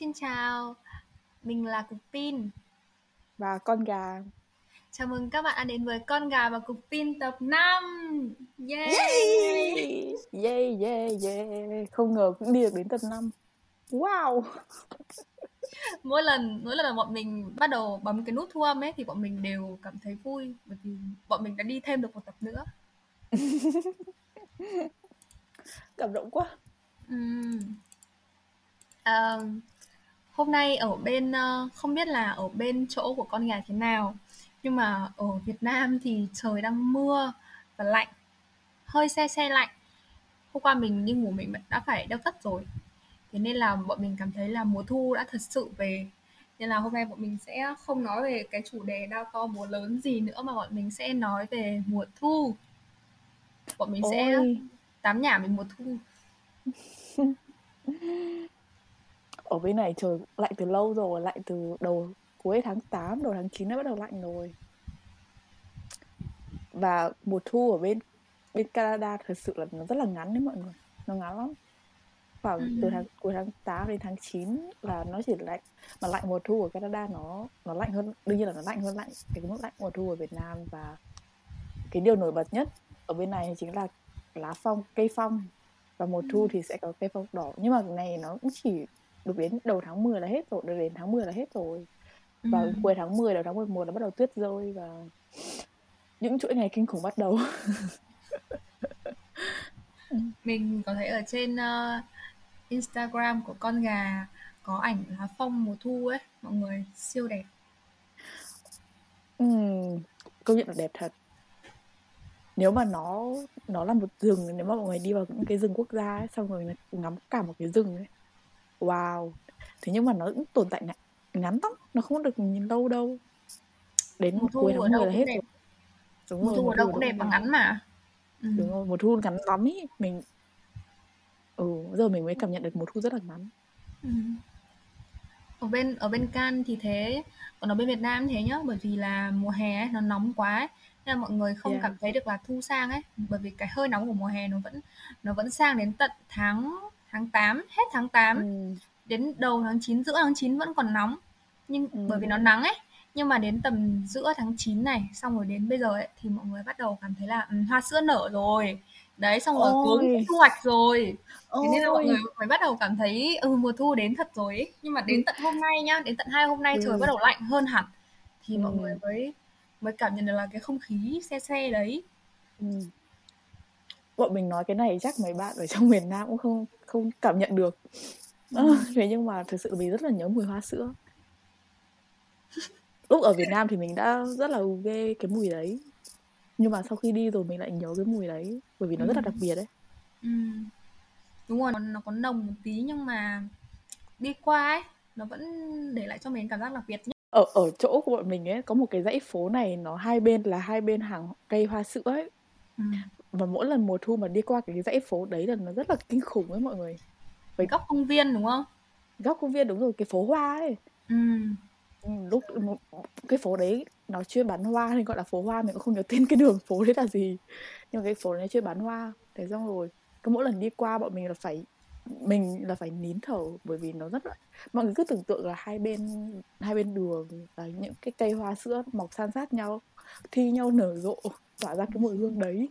Xin chào, mình là Cục Pin. Và con gà. Chào mừng các bạn đã đến với Con gà và Cục Pin tập 5. Yeah! Yay! Yeah, yeah, yeah. Không ngờ cũng đi được đến tập 5. Wow! mỗi lần mỗi lần mà bọn mình bắt đầu bấm cái nút thu âm ấy thì bọn mình đều cảm thấy vui bởi vì bọn mình đã đi thêm được một tập nữa. Cảm động quá. À, hôm nay ở bên ờ, không biết là ở bên chỗ của con gà thế nào nhưng mà ở Việt Nam thì trời đang mưa và lạnh hơi se se lạnh. Hôm qua mình đi ngủ mình đã phải đeo tất rồi thế nên là bọn mình cảm thấy là mùa thu đã thật sự về. Nên là hôm nay bọn mình sẽ không nói về cái chủ đề đau to mùa lớn gì nữa mà bọn mình sẽ nói về mùa thu. Bọn mình Ôi. sẽ tám nhảm về mùa thu ở bên này trời lạnh từ lâu rồi lạnh từ đầu cuối tháng 8 đầu tháng 9 đã bắt đầu lạnh rồi. Và mùa thu ở bên bên Canada thật sự là nó rất là ngắn đấy mọi người nó ngắn lắm. Khoảng ừ. từ tháng cuối tháng 8 đến tháng 9 là nó chỉ lạnh mà lạnh mùa thu ở Canada nó nó lạnh hơn đương nhiên là nó lạnh hơn lạnh cái mức lạnh mùa thu ở Việt Nam và cái điều nổi bật nhất ở bên này chính là lá phong cây phong. Và mùa thu thì sẽ có cây phong đỏ nhưng mà này nó cũng chỉ được đến đầu tháng 10 là hết rồi được đến tháng 10 là hết rồi. Và ừ. cuối tháng 10 đầu tháng 11 là bắt đầu tuyết rơi và những chuỗi ngày kinh khủng bắt đầu. Mình có thấy ở trên uh, Instagram của con gà có ảnh lá phong mùa thu ấy mọi người siêu đẹp. Ừ, công nhận là đẹp thật. Nếu mà nó nó là một rừng nếu mà mọi người đi vào những cái rừng quốc gia ấy, xong rồi ngắm cả một cái rừng ấy wow thế nhưng mà nó cũng tồn tại ngắn, ngắn lắm nó không được nhìn lâu đâu đến mùa cuối tháng 10 là hết đẹp. rồi đúng mùa rồi, thu ở đâu cũng đẹp và ngắn mà ừ. đúng rồi mùa thu ngắn lắm ý mình ừ giờ mình mới cảm nhận được mùa thu rất là ngắn ừ. ở bên ở bên Can thì thế còn ở bên Việt Nam thế nhá bởi vì là mùa hè ấy, nó nóng quá ấy. nên là mọi người không yeah. cảm thấy được là thu sang ấy bởi vì cái hơi nóng của mùa hè nó vẫn nó vẫn sang đến tận tháng tháng 8 hết tháng 8 ừ. đến đầu tháng 9 giữa tháng 9 vẫn còn nóng nhưng ừ. bởi vì nó nắng ấy nhưng mà đến tầm giữa tháng 9 này xong rồi đến bây giờ ấy thì mọi người bắt đầu cảm thấy là um, hoa sữa nở rồi đấy xong rồi cuống thu hoạch rồi thế nên là mọi người mới bắt đầu cảm thấy ừ mùa thu đến thật rồi ấy. nhưng mà đến ừ. tận hôm nay nhá đến tận hai hôm nay ừ. trời bắt đầu lạnh hơn hẳn thì ừ. mọi người mới mới cảm nhận được là cái không khí xe xe đấy ừ. bọn mình nói cái này chắc mấy bạn ở trong miền Nam cũng không không cảm nhận được ừ. thế nhưng mà thực sự mình rất là nhớ mùi hoa sữa lúc ở Việt Nam thì mình đã rất là ghê cái mùi đấy nhưng mà sau khi đi rồi mình lại nhớ cái mùi đấy bởi vì nó ừ. rất là đặc biệt đấy ừ. đúng rồi nó có nồng một tí nhưng mà đi qua ấy nó vẫn để lại cho mình cảm giác đặc biệt nhất ở ở chỗ của bọn mình ấy có một cái dãy phố này nó hai bên là hai bên hàng cây hoa sữa ấy ừ. Và mỗi lần mùa thu mà đi qua cái dãy phố đấy là nó rất là kinh khủng ấy mọi người. Với góc công viên đúng không? Góc công viên đúng rồi cái phố hoa ấy. Ừ. Lúc cái phố đấy nó chuyên bán hoa nên gọi là phố hoa mình cũng không nhớ tên cái đường phố đấy là gì. Nhưng mà cái phố đấy chuyên bán hoa. Thế xong rồi cứ mỗi lần đi qua bọn mình là phải mình là phải nín thở bởi vì nó rất là mọi người cứ tưởng tượng là hai bên hai bên đường và những cái cây hoa sữa mọc san sát nhau thi nhau nở rộ tỏa ra cái mùi hương đấy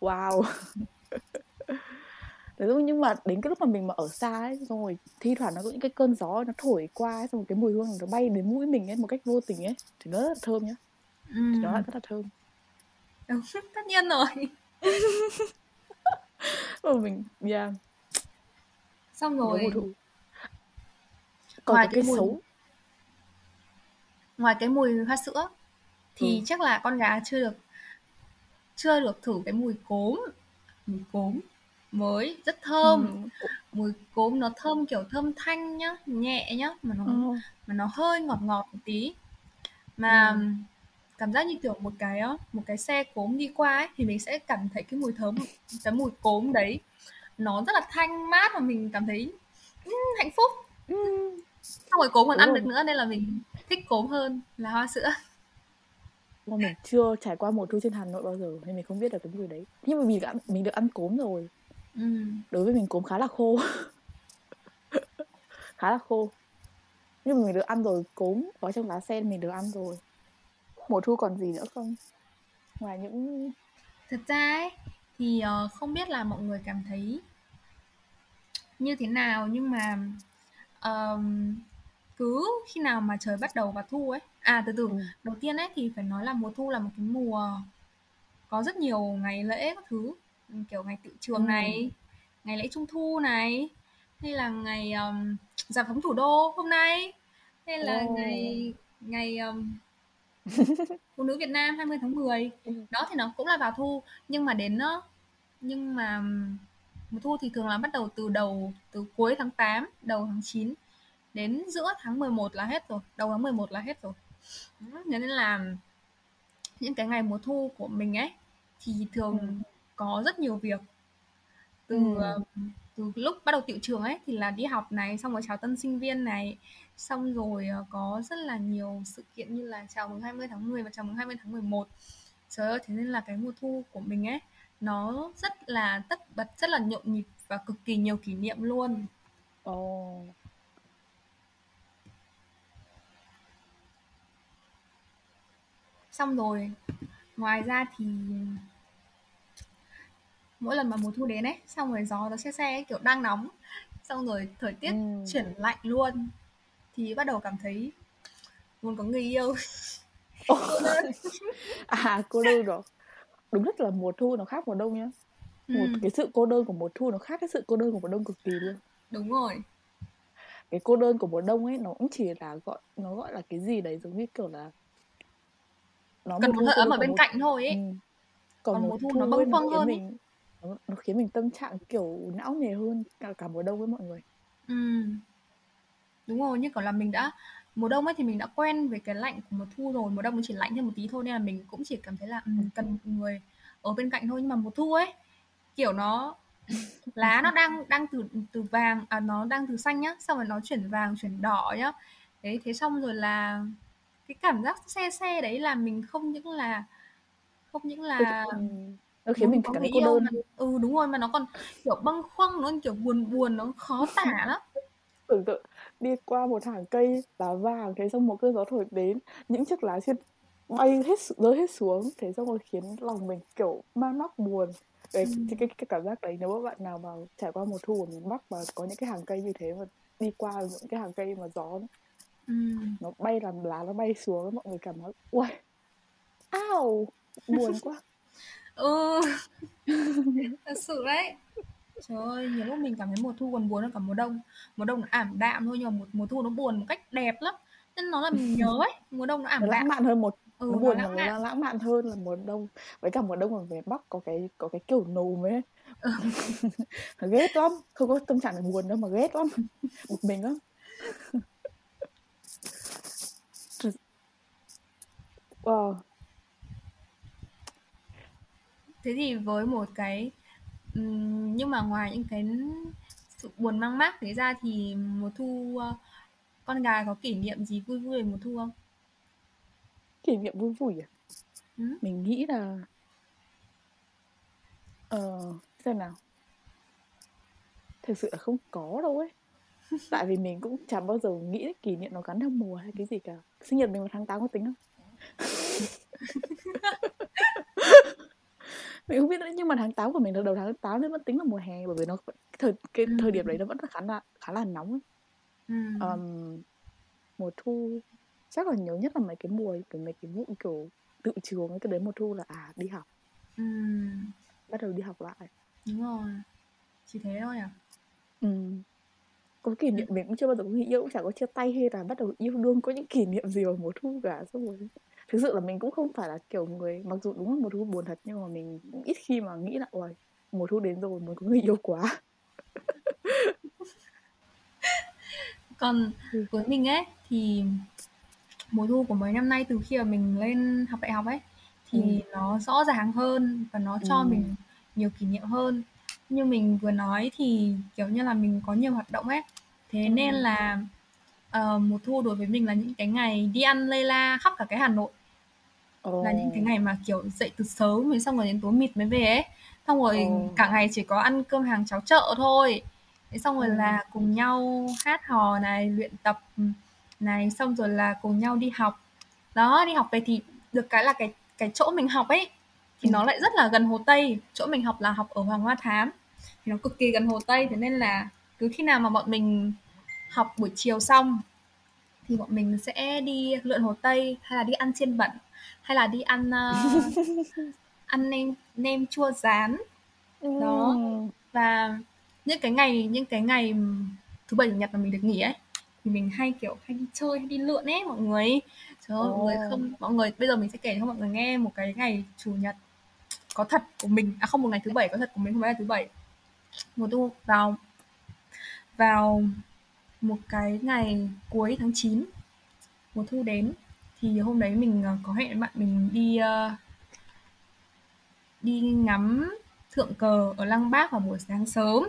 wow. Đấy, nhưng mà đến cái lúc mà mình mà ở xa ấy xong rồi thi thoảng nó có những cái cơn gió nó thổi qua ấy, xong rồi cái mùi hương nó bay đến mũi mình ấy một cách vô tình ấy thì nó rất là thơm nhá. Ừ. thì nó rất là thơm. Đúng tất nhiên rồi. Rồi mình yeah. Xong rồi. còn ngoài cái, cái mùi xấu. Ngoài cái mùi hoa sữa thì ừ. chắc là con gà chưa được chưa được thử cái mùi cốm mùi cốm mới rất thơm ừ. mùi cốm nó thơm kiểu thơm thanh nhá nhẹ nhá mà nó ừ. mà nó hơi ngọt ngọt một tí mà ừ. cảm giác như kiểu một cái một cái xe cốm đi qua ấy thì mình sẽ cảm thấy cái mùi thơm cái mùi cốm đấy nó rất là thanh mát và mình cảm thấy um, hạnh phúc ừ. xong rồi cốm còn Đúng ăn rồi. được nữa nên là mình thích cốm hơn là hoa sữa mà mình chưa trải qua mùa thu trên Hà Nội bao giờ nên mình không biết được cái mùi đấy nhưng mà mình ăn mình được ăn cốm rồi Ừm. Đối với mình cốm khá là khô. Khá là khô. nhưng mà mình được ăn rồi cốm có trong lá sen mình được ăn rồi mùa thu còn gì nữa không ngoài những thật ra ấy thì uh, không biết là mọi người cảm thấy như thế nào nhưng mà um, cứ khi nào mà trời bắt đầu vào thu ấy à từ từ ừ. đầu tiên ấy thì phải nói là mùa thu là một cái mùa có rất nhiều ngày lễ các thứ kiểu ngày tự trường ừ. này ngày lễ trung thu này hay là ngày um, giải phóng thủ đô hôm nay hay là oh. ngày ngày um, phụ nữ Việt Nam 20 tháng 10 ừ. đó thì nó cũng là vào thu nhưng mà đến nó nhưng mà mùa thu thì thường là bắt đầu từ đầu từ cuối tháng 8 đầu tháng 9 đến giữa tháng 11 là hết rồi đầu tháng 11 là hết rồi nên là những cái ngày mùa thu của mình ấy thì thường ừ. có rất nhiều việc từ ừ. từ lúc bắt đầu tiệu trường ấy thì là đi học này xong rồi chào tân sinh viên này xong rồi ờ, có rất là nhiều sự kiện như là chào mừng 20 tháng 10 và chào mừng 20 tháng 11 trời ơi thế nên là cái mùa thu của mình ấy nó rất là tất bật rất là nhộn nhịp và cực kỳ nhiều kỷ niệm luôn ồ oh. Xong rồi ngoài ra thì mỗi lần mà mùa thu đến ấy xong rồi gió nó xe xe kiểu đang nóng. Xong rồi thời tiết ừ. chuyển lạnh luôn. Thì bắt đầu cảm thấy muốn có người yêu. À cô đơn rồi. Đúng rất là mùa thu nó khác mùa đông nhá. Một ừ. cái sự cô đơn của mùa thu nó khác cái sự cô đơn của mùa đông cực kỳ luôn. Đúng rồi. Cái cô đơn của mùa đông ấy nó cũng chỉ là gọi nó gọi là cái gì đấy giống như kiểu là nó cần một hơi ấm ở bên một... cạnh thôi ấy. ừ. còn, còn mùa thu, thu nó bâng khuâng hơn mình nó, nó khiến mình tâm trạng kiểu não nề hơn cả cả mùa đông với mọi người. Ừ. đúng rồi như kiểu là mình đã mùa đông ấy thì mình đã quen với cái lạnh của mùa thu rồi. Mùa đông nó chỉ lạnh thêm một tí thôi nên là mình cũng chỉ cảm thấy là um, cần người ở bên cạnh thôi. Nhưng mà mùa thu ấy kiểu nó lá nó đang đang từ từ vàng à nó đang từ xanh nhá xong rồi nó chuyển vàng chuyển đỏ nhá. Đấy thế xong rồi là cái cảm giác xe xe đấy là mình không những là không những là nó khiến mình cảm thấy cô đơn. mà, ừ đúng rồi mà nó còn kiểu băng khoăng nó kiểu buồn buồn nó khó tả lắm. Tưởng tượng đi qua một hàng cây lá vàng thế xong một cơn gió thổi đến những chiếc lá trên bay hết rơi hết xuống thế xong rồi khiến lòng mình kiểu man mắc buồn. Đấy ừ. cái, cái, cái cảm giác đấy nếu các bạn nào mà trải qua mùa thu ở miền bắc mà có những cái hàng cây như thế mà đi qua những cái hàng cây mà gió ừ. nó bay làm lá nó bay xuống mọi người cảm thấy ui ao buồn quá. Ừ. Thật sự đấy. Trời ơi nhiều lúc mình cảm thấy mùa thu còn buồn hơn cả mùa đông. Mùa đông nó ảm đạm thôi nhưng mà mùa, mùa thu nó buồn một cách đẹp lắm. Nên nó là mình nhớ ấy mùa đông nó ảm nó đạm. lãng mạn hơn một ừ, nó buồn nó lãng, mạn. nó lãng mạn hơn là mùa đông. Với cả mùa đông ở miền bắc có cái có cái kiểu nồm ấy. Ừ. ghét lắm không có tâm trạng để buồn đâu mà ghét lắm. Một mình lắm wow thế thì với một cái nhưng mà ngoài những cái sự buồn mang mát thế ra thì mùa thu ờ, con gà có kỷ niệm gì vui vui về mùa thu không? Kỷ niệm vui vui à? Ừ? mình nghĩ là ờ xem nào. Thực sự là không có đâu ấy. Tại vì mình cũng chẳng bao giờ nghĩ kỷ niệm nó gắn theo mùa hay cái gì cả. Sinh nhật mình vào tháng 8 có tính không mình không biết nữa nhưng mà tháng 8 của mình là đầu tháng 8 nên vẫn tính là mùa hè bởi vì nó thời cái ừ. thời điểm đấy nó vẫn khá là khá là nóng ấy. Ừ. Um, mùa thu chắc là nhớ nhất là mấy cái mùa kiểu mấy cái vụ kiểu tự trường cái đấy mùa thu là à đi học ừ. bắt đầu đi học lại đúng rồi chỉ thế thôi à ừ có kỷ niệm mình cũng chưa bao giờ có người yêu cũng chẳng có chia tay hay là bắt đầu yêu đương có những kỷ niệm gì vào mùa thu cả xong rồi thực sự là mình cũng không phải là kiểu người mặc dù đúng là mùa thu buồn thật nhưng mà mình ít khi mà nghĩ là ôi mùa thu đến rồi muốn có người yêu quá còn ừ. với mình ấy thì mùa thu của mấy năm nay từ khi mà mình lên học đại học ấy thì ừ. nó rõ ràng hơn và nó cho ừ. mình nhiều kỷ niệm hơn như mình vừa nói thì kiểu như là mình có nhiều hoạt động ấy thế ừ. nên là uh, mùa thu đối với mình là những cái ngày đi ăn lây la khắp cả cái Hà Nội oh. là những cái ngày mà kiểu dậy từ sớm mới xong rồi đến tối mịt mới về ấy xong rồi oh. cả ngày chỉ có ăn cơm hàng cháo chợ thôi thế xong rồi oh. là cùng nhau hát hò này luyện tập này xong rồi là cùng nhau đi học đó đi học về thì được cái là cái cái chỗ mình học ấy thì ừ. nó lại rất là gần hồ tây chỗ mình học là học ở hoàng hoa thám thì nó cực kỳ gần hồ tây thế nên là cứ khi nào mà bọn mình học buổi chiều xong thì bọn mình sẽ đi lượn hồ tây hay là đi ăn chiên bẩn hay là đi ăn uh, ăn nem nem chua rán. Đó. Và những cái ngày những cái ngày thứ bảy chủ nhật mà mình được nghỉ ấy thì mình hay kiểu hay đi chơi hay đi lượn ấy mọi người trời ơi, mọi người không mọi người bây giờ mình sẽ kể cho mọi người nghe một cái ngày chủ nhật có thật của mình. À không một ngày thứ bảy có thật của mình không phải là thứ bảy. Mùa thu vào vào một cái ngày cuối tháng 9 mùa thu đến thì hôm đấy mình ờ, có hẹn bạn mình đi uh, đi ngắm thượng cờ ở Lăng Bác vào buổi sáng sớm.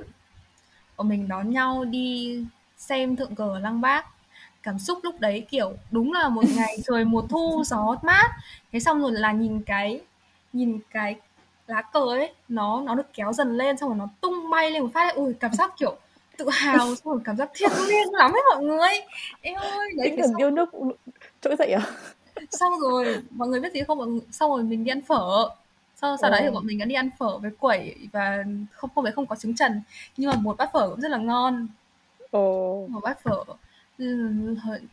Bọn mình đón nhau đi xem thượng cờ ở Lăng Bác. Cảm xúc lúc đấy kiểu đúng là một ngày trời mùa thu gió mát. Thế xong rồi là nhìn cái nhìn cái lá cờ ấy nó nó được kéo dần lên xong rồi nó tung bay lên một phát ấy. ui cảm giác kiểu tự hào xong rồi cảm giác thiêng liêng lắm ấy mọi người em ơi đấy cái yêu nước trỗi dậy à? Xong rồi mọi người biết gì không? Mọi người, xong rồi mình đi ăn phở. Sau sau đấy thì bọn mình đã đi ăn phở với quẩy và không không phải không có trứng trần. Nhưng mà một bát phở cũng rất là ngon. Ồ. một bát phở. Ừ,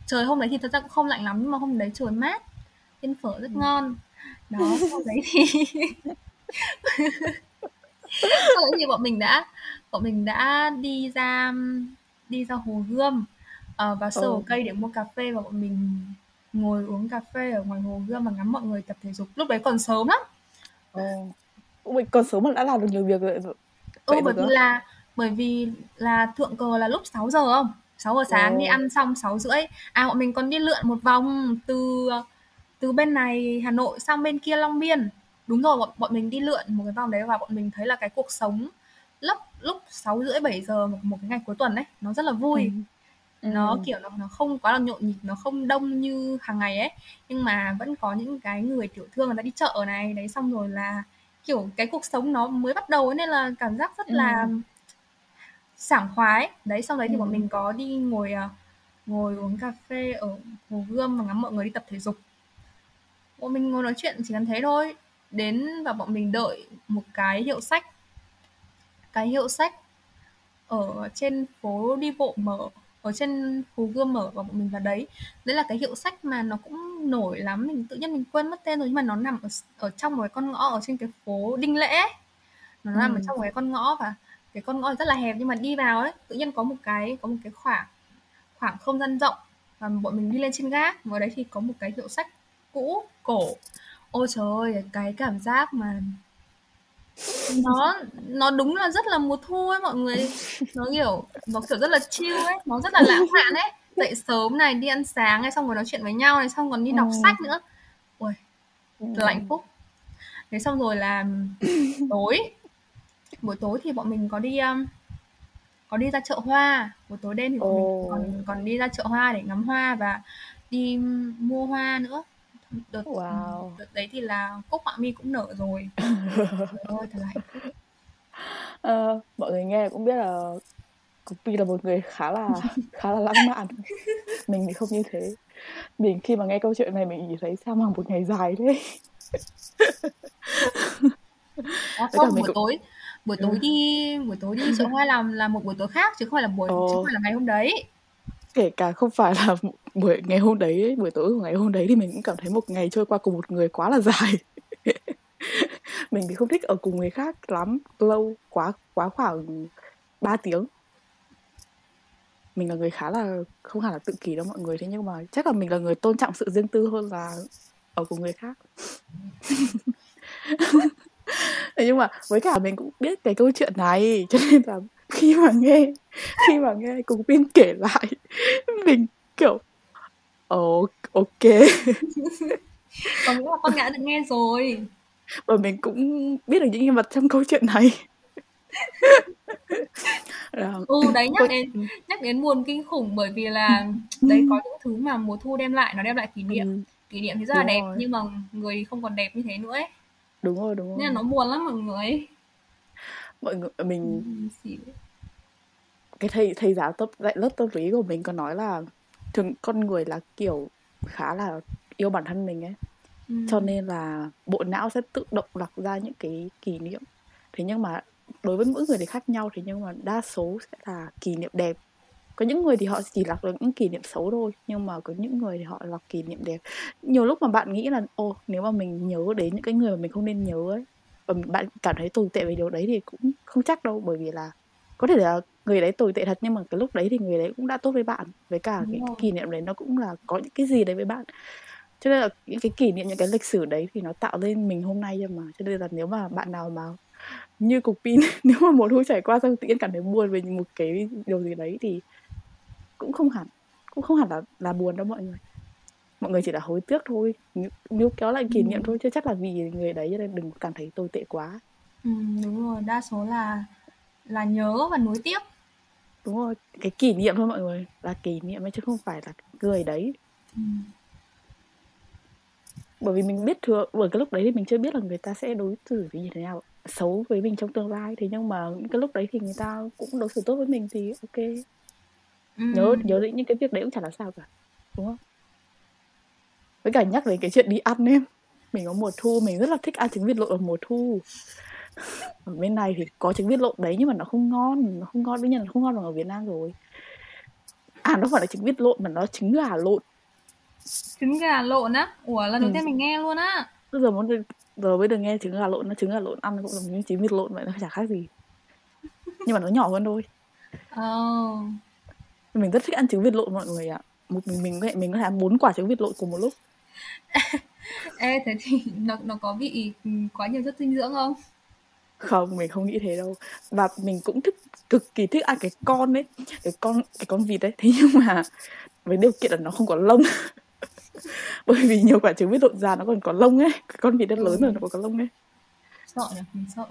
trời hôm đấy thì thật ra cũng không lạnh lắm nhưng mà hôm đấy trời mát. Ăn phở rất ừ. ngon. Đó sau đấy thì sau đấy thì bọn mình đã bọn mình đã đi ra đi ra hồ gươm uh, và sơ hồ cây để mua cà phê và bọn mình ngồi uống cà phê ở ngoài hồ gươm và ngắm mọi người tập thể dục lúc đấy còn sớm lắm Ồ. Ôi, còn sớm mà đã làm được nhiều việc rồi. Ừ, bởi vì là bởi vì là thượng cờ là lúc 6 giờ không? 6 giờ sáng Ồ. đi ăn xong 6 rưỡi. À bọn mình còn đi lượn một vòng từ từ bên này Hà Nội sang bên kia Long Biên. Đúng rồi, bọn, bọn mình đi lượn một cái vòng đấy và bọn mình thấy là cái cuộc sống lúc lúc 6 rưỡi 7 giờ một, một cái ngày cuối tuần đấy nó rất là vui. Ừ nó ừ. kiểu nó nó không quá là nhộn nhịp nó không đông như hàng ngày ấy. Nhưng mà vẫn có những cái người tiểu thương người ta đi chợ này. Đấy xong rồi là kiểu cái cuộc sống nó mới bắt đầu ấy, nên là cảm giác rất ừ. là sảng khoái đấy xong đấy thì ừ. bọn mình có đi ngồi à, ngồi uống cà phê ở hồ gươm và ngắm mọi người đi tập thể dục. Bọn mình ngồi nói chuyện chỉ cần thế thôi. Đến và bọn mình đợi một cái hiệu sách. Cái hiệu sách ở trên phố đi bộ mở ở trên Hồ Gươm mở và bọn mình vào đấy. Đấy là cái hiệu sách mà nó cũng nổi lắm mình tự nhiên mình quên mất tên rồi nhưng mà nó nằm ở, ở trong một cái con ngõ ở trên cái phố Đinh Lễ nó nằm ừ. ở trong một cái con ngõ và cái con ngõ rất là hẹp nhưng mà đi vào ấy tự nhiên có một cái có một cái khoảng khoảng không gian rộng và bọn mình đi lên trên gác. Và đấy thì có một cái hiệu sách cũ cổ. Ôi trời ơi cái cảm giác mà nó nó đúng là rất là mùa thu ấy mọi người. Nó kiểu nó kiểu rất là chill ấy. Nó rất là lãng mạn ấy. Dậy sớm này đi ăn sáng này xong rồi nói chuyện với nhau này xong còn đi đọc ừ. sách nữa. Ui ừ. thật hạnh phúc. Thế xong rồi là tối. Buổi tối thì bọn mình có đi um, có đi ra chợ hoa. Buổi tối đêm thì bọn oh. mình còn còn đi ra chợ hoa để ngắm hoa và đi mua hoa nữa đợt, wow. đợt đấy thì là cúc họa mi cũng nở rồi ơi thật là uh, mọi người nghe cũng biết là cúc mi là một người khá là khá là lãng mạn mình thì không như thế mình khi mà nghe câu chuyện này mình chỉ thấy sao mà một ngày dài thế à, không buổi cũng... tối buổi tối ừ. đi buổi tối đi chợ hoa làm là một buổi tối khác chứ không phải là buổi Ồ. chứ không phải là ngày hôm đấy kể cả không phải là buổi, ngày hôm đấy buổi tối của ngày hôm đấy thì mình cũng cảm thấy một ngày trôi qua cùng một người quá là dài. Mình thì không thích ở cùng người khác lắm, lâu, quá quá khoảng 3 tiếng. Mình là người khá là, không hẳn là tự kỷ đâu mọi người thế, nhưng mà chắc là mình là người tôn trọng sự riêng tư hơn là ở cùng người khác. Thế nhưng mà với cả mình cũng biết cái câu chuyện này, cho nên là khi mà nghe, khi mà nghe cùng pin kể lại, mình, kiểu oh, ok. Còn là con đã được nghe rồi. Và mình cũng biết được những nhân vật trong câu chuyện này. Ừ đấy nhắc đến nhắc đến buồn kinh khủng bởi vì là đấy có những thứ mà mùa thu đem lại nó đem lại kỷ niệm. Ừ. kỷ niệm thì rất là đẹp rồi. nhưng mà người không còn đẹp như thế nữa ấy. Đúng rồi đúng rồi nên là nó buồn lắm mọi người. Mọi người mình ừ, cái thầy thầy giáo top dạy lớp tâm lý của mình có nói là thường con người là kiểu khá là yêu bản thân mình ấy. Ừ. cho nên là bộ não sẽ tự động lọc ra những cái kỷ niệm. Thế nhưng mà đối với mỗi người thì khác nhau thế nhưng mà đa số sẽ là kỷ niệm đẹp. Có những người thì họ chỉ lọc được những kỷ niệm xấu thôi nhưng mà có những người thì họ lọc kỷ niệm đẹp. Nhiều lúc mà bạn nghĩ là ô nếu mà mình nhớ đến những cái người mà mình không nên nhớ ấy. Và bạn cảm thấy tồi tệ về điều đấy thì cũng không chắc đâu bởi vì là có thể là người đấy tồi tệ thật nhưng mà cái lúc đấy thì người đấy cũng đã tốt với bạn. Với cả cái, cái kỷ niệm đấy nó cũng là có những cái gì đấy với bạn. Cho nên là những cái kỷ niệm những cái lịch sử đấy thì nó tạo lên mình hôm nay nhưng mà. Cho nên là nếu mà bạn nào mà như cục pin nếu mà một hôm trải qua xong tự nhiên cảm thấy buồn về một cái điều gì đấy thì cũng không hẳn cũng không hẳn là là buồn đâu mọi người. Mọi người chỉ là hối tiếc thôi. Nếu kéo lại kỷ niệm ừ. thôi chứ chắc là vì người đấy cho nên đừng cảm thấy tồi tệ quá. Ừ, đúng rồi. Đa số là là nhớ và nuối tiếc đúng rồi cái kỷ niệm thôi mọi người. Là kỷ niệm chứ không phải là người đấy. Ừ. bởi vì mình biết thừa bởi cái lúc đấy thì mình chưa biết là người ta sẽ đối xử với như thế nào xấu với mình trong tương lai. Thế nhưng mà cái lúc đấy thì người ta cũng đối xử tốt với mình thì ok. Ừ. nhớ nhớ những cái việc đấy cũng chẳng là sao cả đúng không? Với cả nhắc đến cái chuyện đi ăn em mình có mùa thu mình rất là thích ăn trứng vịt lộn ở mùa thu bên này thì có trứng vịt lộn đấy nhưng mà nó không ngon nó không ngon nhiên là không ngon bằng ở Việt Nam rồi. À nó phải là trứng vịt lộn mà nó trứng gà lộn. Trứng gà lộn á? Ủa lần đầu ừ. tiên mình nghe luôn á. Bây giờ muốn giờ bây giờ nghe trứng gà lộn nó trứng gà lộn ăn cũng giống như trứng vịt lộn vậy nó chả khác gì. Nhưng mà nó nhỏ hơn thôi. Oh. mình rất thích ăn trứng vịt lộn mọi người ạ. Một mình mình mình có thể ăn bốn quả trứng vịt lộn cùng một lúc. Ê, thế thì nó nó có bị quá nhiều chất dinh dưỡng không? Không, mình không nghĩ thế đâu. Và mình cũng thích cực kỳ thích ăn cái con ấy, cái con cái con vịt ấy. Thế nhưng mà với điều kiện là nó không có lông. Bởi vì nhiều quả trứng vịt lộn già nó còn có lông ấy, cái con vịt nó lớn ừ. rồi nó còn có lông ấy. Sợ nhỉ, mình sợ.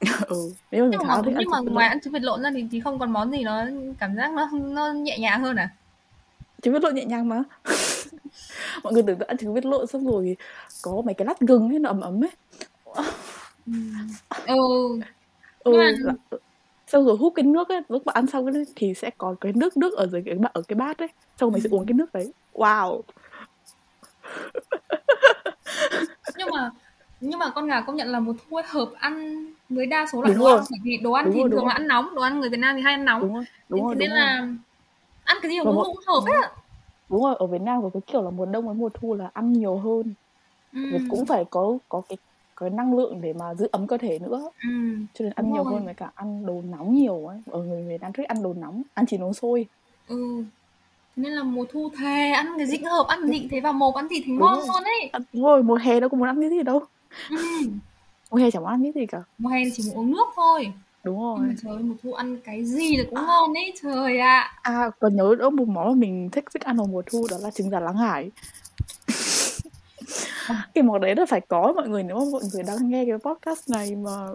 ừ, nếu mà nhưng mà, thích nhưng mà ngoài ăn trứng vịt lộn ra thì, thì không còn món gì nó cảm giác nó nó nhẹ nhàng hơn à? Trứng vịt lộn nhẹ nhàng mà mọi người tưởng tượng ăn trứng vịt lộn xong rồi có mấy cái lát gừng ấy nó ấm ấm ấy ừ. Ừ, ừ xong rồi hút cái nước ấy lúc mà ăn xong ấy, thì sẽ có cái nước nước ở dưới cái ở cái bát ấy. Xong mình sẽ uống cái nước đấy. Wow. Nhưng mà nhưng mà con gà công nhận là một thu hợp ăn với đa số loại đúng đồ ăn bởi vì đồ ăn đúng thì rồi, thường là ăn nóng đồ ăn người Việt Nam thì hay ăn nóng. Đúng rồi, đúng rồi, nên đúng là rồi. ăn cái gì cũng không hợp hết ạ. Đúng rồi ở Việt Nam có cái kiểu là mùa đông với mùa thu là ăn nhiều hơn. Ừ. cũng phải có có cái cái năng lượng để mà giữ ấm cơ thể nữa ừ. cho nên ăn đúng nhiều rồi. hơn với cả ăn đồ nóng nhiều ấy ở người Việt Nam thích ăn đồ nóng ăn chỉ nấu sôi ừ nên là mùa thu thề ăn cái gì hợp ăn gì thế vào mồm ăn gì thì ngon hơn ấy đúng rồi mùa hè đâu có muốn ăn cái gì đâu ừ. mùa hè chẳng muốn ăn cái gì cả mùa hè chỉ muốn uống nước thôi đúng rồi nhưng mà trời ơi mùa thu ăn cái gì là cũng à. ngon ấy trời ạ à. à còn nhớ đó một món mà mình thích thích ăn vào mùa thu đó là trứng gà láng hải à. cái món đấy là phải có mọi người nếu mà mọi người đang nghe cái podcast này mà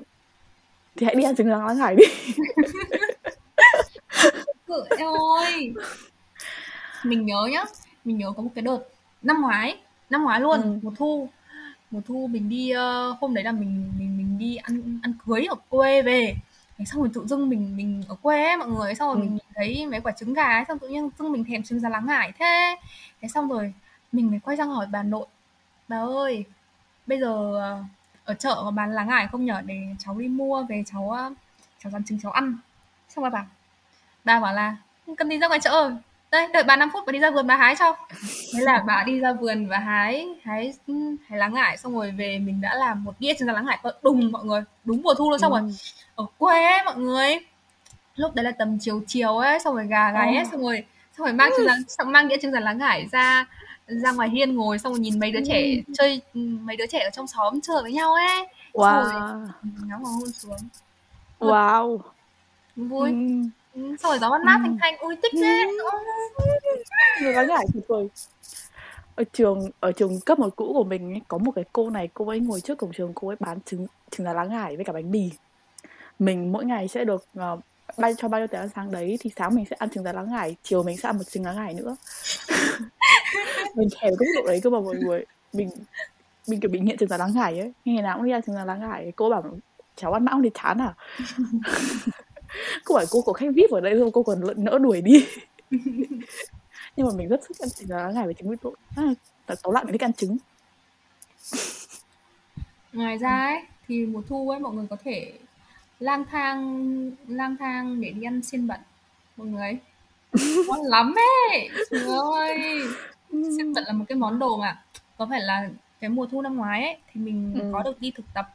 thì hãy đi ăn trứng gà láng hải đi. Cự ơi. Mình nhớ nhá mình nhớ có một cái đợt năm ngoái năm ngoái luôn ừ. mùa thu. Mùa thu mình đi uh, hôm đấy là mình mình mình đi ăn ăn cưới ở quê về. Thế xong rồi tự dưng mình mình ở quê ấy mọi người xong rồi ừ. mình thấy mấy quả trứng gà ấy xong tự nhiên dưng mình thèm trứng gà láng ngải thế. Thế xong rồi mình mới quay sang hỏi bà nội bà ơi bây giờ ờ, ở chợ có bán lá ngải không nhở? Để cháu đi mua về cháu ờ, cháu dám trứng cháu ăn. Xong rồi bà bà bảo là cần đi ra ngoài chợ. Đây đợi bà 5 phút bà đi ra vườn bà hái cho. Thế là bà đi ra vườn và hái hái hái lá ngải xong rồi về mình đã làm một đĩa trứng gà lá ngải đùng mọi người đúng mùa thu luôn xong ừ. rồi ở quê ấy mọi người lúc đấy là tầm chiều chiều ấy xong rồi gà gáy ấy xong rồi xong rồi mang trứng gà xong mang đĩa trứng gà lá ngải ra ra ngoài hiên ngồi xong rồi nhìn mấy đứa trẻ chơi mấy đứa trẻ ở trong xóm chơi với nhau ấy. Wow. xong rồi ngắm hoàng hôn xuống. Wow. Vui. Ừ. Xong rồi gió mát mát thanh thanh. Ui thích thế. Người gái ngải tuyệt vời ở trường ở trường cấp một cũ của mình ấy, có một cái cô này cô ấy ngồi trước cổng trường cô ấy bán trứng trứng lá lá ngải với cả bánh mì. Mình mỗi ngày sẽ được uh, bay cho bao nhiêu tiền ăn sáng đấy thì sáng mình sẽ ăn trứng lá lá ngải chiều mình sẽ ăn một trứng lá ngải nữa mình thèm cái mức độ đấy cơ mà mọi người. Mình mình kiểu bị nghiện trứng lá lá ngải ấy. Ngày nào cũng đi ăn trứng lá lá ngải. Cô bảo cháu ăn mãi không thì chán à? Cô bảo cô có khách vip ở đây không? Cô còn nỡ đuổi đi. Nhưng mà mình rất thích ăn trứng lá ngải với trứng vịt lộn à, tóm lại mình thích ăn trứng. Ngoài ra ấy thì mùa thu ấy mọi người có thể lang thang lang thang để đi ăn xiên bẩn. Mọi người ngon lắm ấy. Trời ơi xiên bẩn là một cái món đồ mà có phải là cái mùa thu năm ngoái ấy thì mình ừ. có được đi thực tập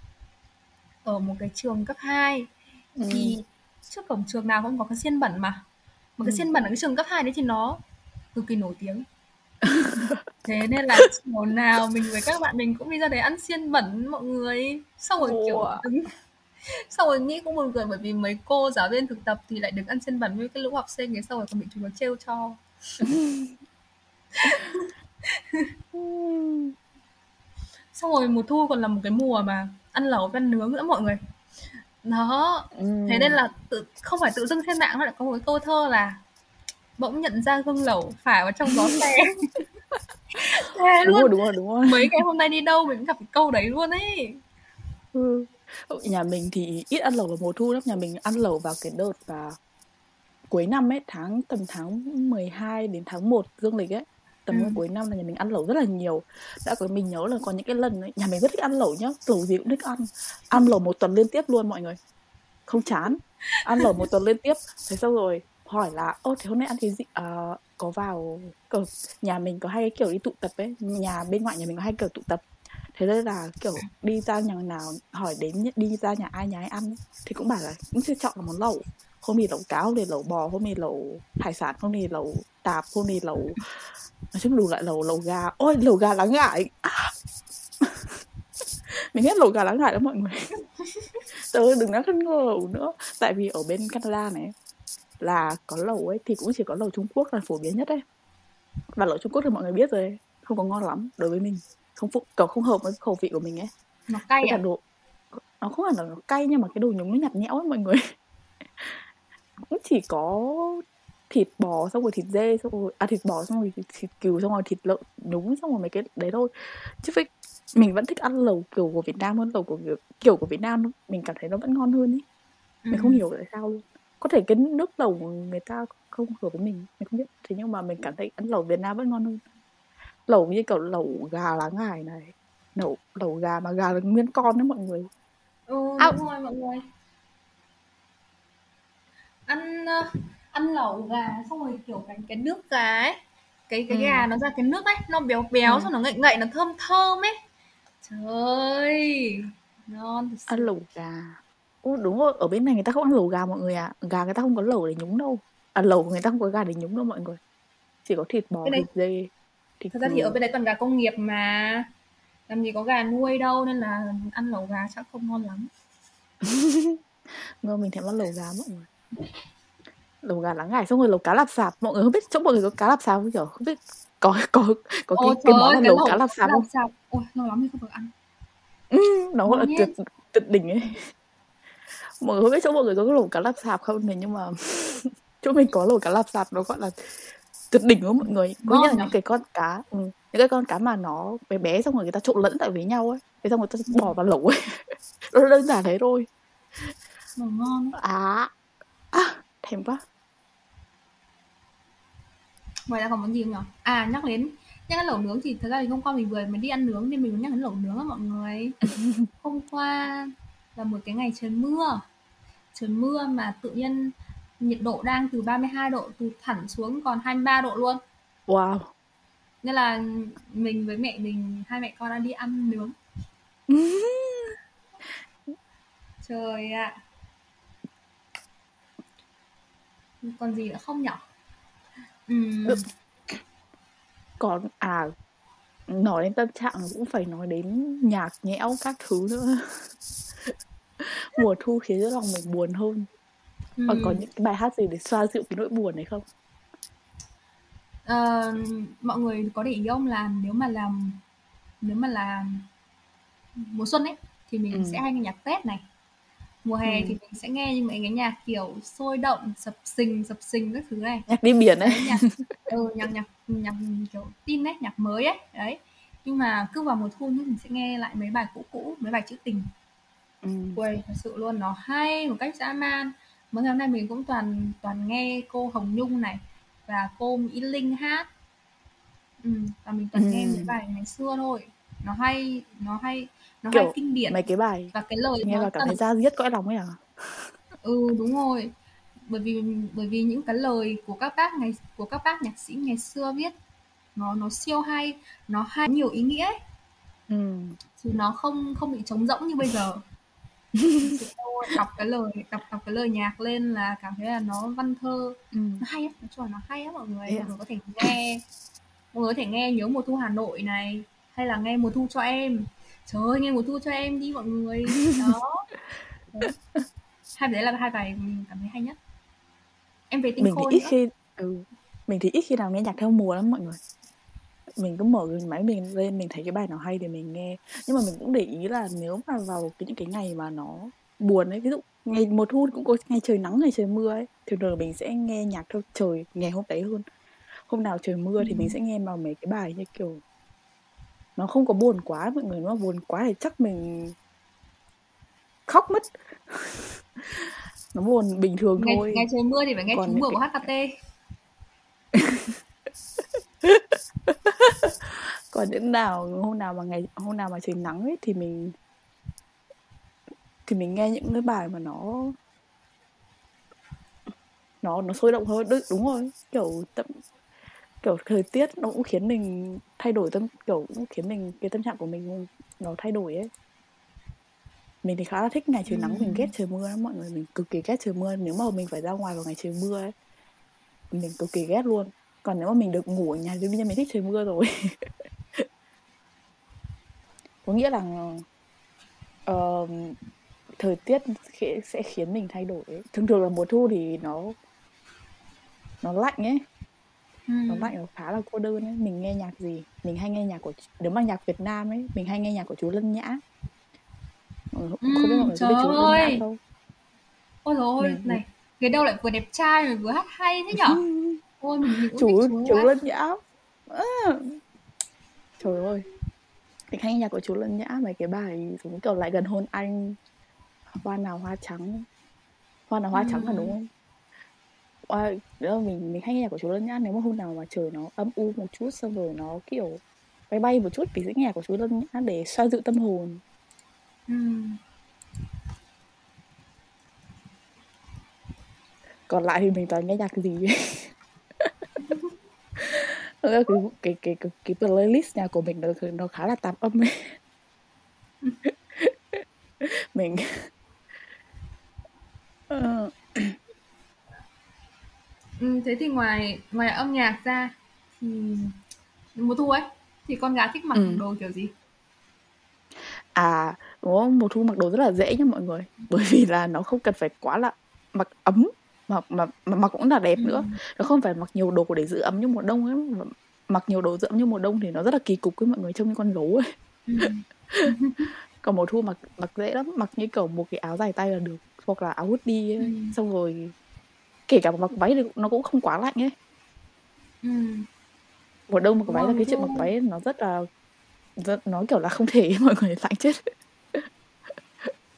ở một cái trường cấp 2 ừ. thì trước cổng trường nào cũng có cái xiên bẩn mà. Mà cái ừ. xiên bẩn ở cái trường cấp 2 đấy thì nó cực kỳ nổi tiếng. Thế nên là chiều nào mình với các bạn mình cũng đi ra đấy ăn xiên bẩn mọi người. Xong rồi kiểu đứng. Xong rồi nghĩ cũng buồn cười bởi vì mấy cô giáo viên thực tập thì lại được ăn xiên bẩn với cái lũ học sinh ấy xong rồi còn bị chúng nó trêu cho xong rồi mùa thu còn là một cái mùa mà ăn lẩu ăn nướng nữa mọi người. Đó. Ừ. thế nên là tự không phải tự dưng trên mạng nó lại có một cái câu thơ là bỗng nhận ra gương lẩu phả vào trong gió xe đúng luôn. rồi đúng rồi đúng rồi. Mấy ngày hôm nay đi đâu mình cũng gặp cái câu đấy luôn ấy. Ừ. nhà mình thì ít ăn lẩu vào mùa thu lắm. Nhà mình ăn lẩu vào cái đợt và cuối năm ấy tháng tầm tháng 12 đến tháng 1 dương lịch ấy tầm ừ. cuối năm là nhà mình ăn lẩu rất là nhiều. Đã có mình nhớ là có những cái lần ấy, nhà mình rất thích ăn lẩu nhá. Lẩu gì cũng thích ăn. Ăn lẩu một tuần liên tiếp luôn mọi người. Không chán. Ăn lẩu một tuần liên tiếp. Thế xong rồi hỏi là ô thế hôm nay ăn cái gì? À, có vào cờ nhà mình có hai cái kiểu đi tụ tập ấy. Nhà bên ngoại nhà mình có hai kiểu tụ tập. Thế nên là kiểu đi ra nhà nào hỏi đến đi ra nhà ai nhà ai ăn thì cũng bảo là cũng sẽ chọn là món lẩu. Hôm thì lẩu cá hôm thì lẩu bò hôm thì lẩu hải sản hôm thì lẩu tạp hôm thì lẩu nói chung đủ lại lẩu lẩu gà. Ôi lẩu gà lá ngải. À. mình hết lẩu gà lá ngải đó mọi người. Tớ đừng nói thân lẩu nữa. Tại vì ở bên Canada này là có lẩu ấy thì cũng chỉ có lẩu Trung Quốc là phổ biến nhất đấy và lẩu Trung Quốc thì mọi người biết rồi không có ngon lắm đối với mình. Không phụ kiểu không hợp với khẩu vị của mình ấy. Nó cay à? đồ nó không phải là nó cay nhưng mà cái đồ nhúng nó nhạt nhẽo ấy mọi người. Cũng chỉ có thịt bò xong rồi thịt dê xong rồi à thịt bò xong rồi thịt, thịt cừu xong rồi thịt lợn nhúng xong rồi mấy cái đấy thôi. Chứ phải mình vẫn thích ăn lẩu kiểu của Việt Nam hơn lẩu của kiểu của Việt Nam mình cảm thấy nó vẫn ngon hơn mình ừ. không hiểu tại sao luôn. Có thể cái nước lẩu người ta không hợp với mình mình không biết. Thế nhưng mà mình cảm thấy ăn lẩu Việt Nam vẫn ngon hơn. Lẩu như kiểu lẩu gà lá ngải này lẩu lẩu gà mà gà là nguyên con đấy mọi người. Ừ à. đúng rồi mọi người. Ăn uh, ăn lẩu gà xong rồi kiểu cái cái nước gà ấy cái cái ừ. gà nó ra cái nước ấy nó béo béo ừ. xong nó ngậy ngậy nó thơm thơm ấy trời ơi ngon thật sự. ăn lẩu gà Ô, đúng rồi ở bên này người ta không ăn lẩu gà mọi người ạ à. gà người ta không có lẩu để nhúng đâu à lẩu người ta không có gà để nhúng đâu mọi người chỉ có thịt bò thịt dê thịt thật ra thì ở bên đấy còn gà công nghiệp mà làm gì có gà nuôi đâu nên là ăn lẩu gà chắc không ngon lắm ngon mình thèm ăn lẩu gà mọi người lẩu gà lá ngải xong rồi lẩu cá lạp sạp. Mọi người không biết chỗ mọi người có cá lạp sạp không? Kiểu không biết có có có cái, cái món là lẩu cá lạp sạp không? sạp. ôi ngon lắm thì không được ăn. Ừ, nó gọi là tuyệt tuyệt đỉnh ấy. Mọi người không biết chỗ mọi người có cái lẩu cá lạp sạp không thì nhưng mà chỗ mình có lẩu cá lạp sạp nó gọi là tuyệt đỉnh của mọi người? Có nghĩa là những cái con cá ừ, những cái con cá mà nó bé bé xong rồi người ta trộn lẫn tại với nhau ấy. Thế xong người ta bỏ vào lẩu ấy. Nó đơn giản thế thôi. Ngon. À, à thèm quá ngoài ra còn món gì không nhỉ à nhắc đến nhắc đến lẩu nướng thì thật ra thì hôm qua mình vừa mới đi ăn nướng nên mình muốn nhắc đến lẩu nướng á mọi người. Hôm qua là một cái ngày trời mưa. Trời mưa mà tự nhiên nhiệt độ đang từ 32 độ tụt thẳng xuống còn 23 độ luôn. Wow. Nên là mình với mẹ mình hai mẹ con đang đi ăn nướng. Trời ạ. À. còn gì nữa không nhỉ còn à nói đến tâm trạng cũng phải nói đến nhạc nhẽo các thứ nữa. Mùa thu khiến cho lòng mình buồn hơn. Còn có những cái bài hát gì để xoa dịu cái nỗi buồn này không? Uh, mọi người có để ý không? Là nếu mà làm nếu mà là mùa xuân ấy thì mình sẽ hay nghe nhạc tết này mùa hè ừ. thì mình sẽ nghe những mấy cái nhạc kiểu sôi động sập sình sập sình các thứ này. Nhạc đi biển đấy, nhạc ừ, nhạc nhạc nhạc kiểu tin đấy nhạc mới ấy đấy. Nhưng mà cứ vào mùa thu thì mình sẽ nghe lại mấy bài cũ cũ mấy bài trữ tình. Ừ. Ui, thật sự luôn nó hay một cách dã man. Mấy ngày hôm nay mình cũng toàn toàn nghe cô Hồng Nhung này và cô Mỹ Linh hát. Ừ, và mình toàn ừ. nghe mấy bài ngày xưa thôi nó hay nó hay nó kiểu hay kinh điển mấy cái bài và cái lời nghe vào cảm thấy ra giết cõi lòng ấy à ừ đúng rồi bởi vì bởi vì những cái lời của các bác ngày của các bác nhạc sĩ ngày xưa viết nó nó siêu hay nó hay nhiều ý nghĩa ấy. Ừ. chứ nó không không bị trống rỗng như bây giờ đọc cái lời đọc đọc cái lời nhạc lên là cảm thấy là nó văn thơ ừ. nó hay á nói chung là nó hay á mọi người yeah. mọi người có thể nghe mọi người có thể nghe nhớ mùa thu Hà Nội này hay là nghe mùa thu cho em? Trời ơi nghe mùa thu cho em đi mọi người. Đó. Hai đấy là hai bài mình cảm thấy hay nhất. Em về tinh mình khôi thì ít nữa. khi ừ, mình thì ít khi nào nghe nhạc theo mùa lắm mọi người. Mình cứ mở máy mình lên mình thấy cái bài nào hay thì mình nghe. Nhưng mà mình cũng để ý là nếu mà vào cái những cái ngày mà nó buồn ấy ví dụ ngày mùa thu cũng có ngày trời nắng ngày trời mưa ấy thường thường mình sẽ nghe nhạc theo trời ngày hôm đấy hơn. Hôm nào trời mưa thì mình sẽ nghe vào mấy cái bài như kiểu nó không có buồn quá mọi người nó buồn quá thì chắc mình khóc mất. Nó buồn bình thường ngày, thôi. ngày trời mưa thì phải nghe Còn chú mưa của HKT còn những nào hôm nào mà ngày hôm nào mà trời nắng ấy thì mình thì mình nghe những cái bài mà nó nó nó sôi động hơn. Đúng, đúng rồi kiểu tâm kiểu thời tiết nó cũng khiến mình thay đổi tâm kiểu cũng khiến mình cái tâm trạng của mình nó thay đổi ấy. Mình thì khá là thích ngày trời nắng mình ghét trời mưa lắm mọi người mình cực kỳ ghét trời mưa. Nếu mà mình phải ra ngoài vào ngày trời mưa ấy mình cực kỳ ghét luôn. Còn nếu mà mình được ngủ ở nhà thì bây giờ mình thích trời mưa rồi. Có nghĩa là uh, thời tiết sẽ khiến mình thay đổi ấy. thường thường là mùa thu thì nó nó lạnh ấy ừ. nó lạnh nó khá là cô đơn ấy. Mình nghe nhạc gì? Mình hay nghe nhạc của nếu mà nhạc Việt Nam ấy mình hay nghe nhạc của chú Lân Nhã. Ừ, không biết mọi người có biết chú Lân Nhã không? Ôi rồi mình... này người đâu lại vừa đẹp trai mà vừa hát hay thế nhở? Ôi mình chú chú, chú Lân Nhã. À. trời ơi! Mình hay nghe nhạc của chú Lân Nhã mấy cái bài giống kiểu lại gần hôn anh hoa nào hoa trắng. Hoa nào hoa ừ. trắng là đúng không à, đó mình mình hay nghe nhạc của chú Lân Nhã nếu mà hôm nào mà trời nó âm u một chút xong rồi nó kiểu bay bay một chút thì sẽ nghe nhạc của chú Lân Nhã để xoa dịu tâm hồn. Còn lại thì mình toàn nghe nhạc gì? Cái cái cái cái, cái playlist nhà của mình nó nó khá là tạp âm ấy. Mình uh, Ừ, thế thì ngoài ngoài âm nhạc ra thì mùa thu ấy thì con gái thích mặc ừ. đồ kiểu gì? À, đúng không? Mùa thu mặc đồ rất là dễ nha mọi người. Bởi vì là nó không cần phải quá là mặc ấm mà mà mà mặc cũng là đẹp ừ. nữa. Nó không phải mặc nhiều đồ để giữ ấm như mùa đông ấy. Mặc nhiều đồ giữ ấm như mùa đông thì nó rất là kỳ cục với mọi người trông như con gấu ấy. Ừ. Còn mùa thu mặc mặc dễ lắm, mặc như kiểu một cái áo dài tay là được hoặc là áo hoodie ấy. Ừ. xong rồi kể cả mặc váy thì nó cũng không quá lạnh ấy. Ừ. mùa đông mặc váy là cái chuyện mặc váy nó rất là rất, nó kiểu là không thể mọi người lạnh chết.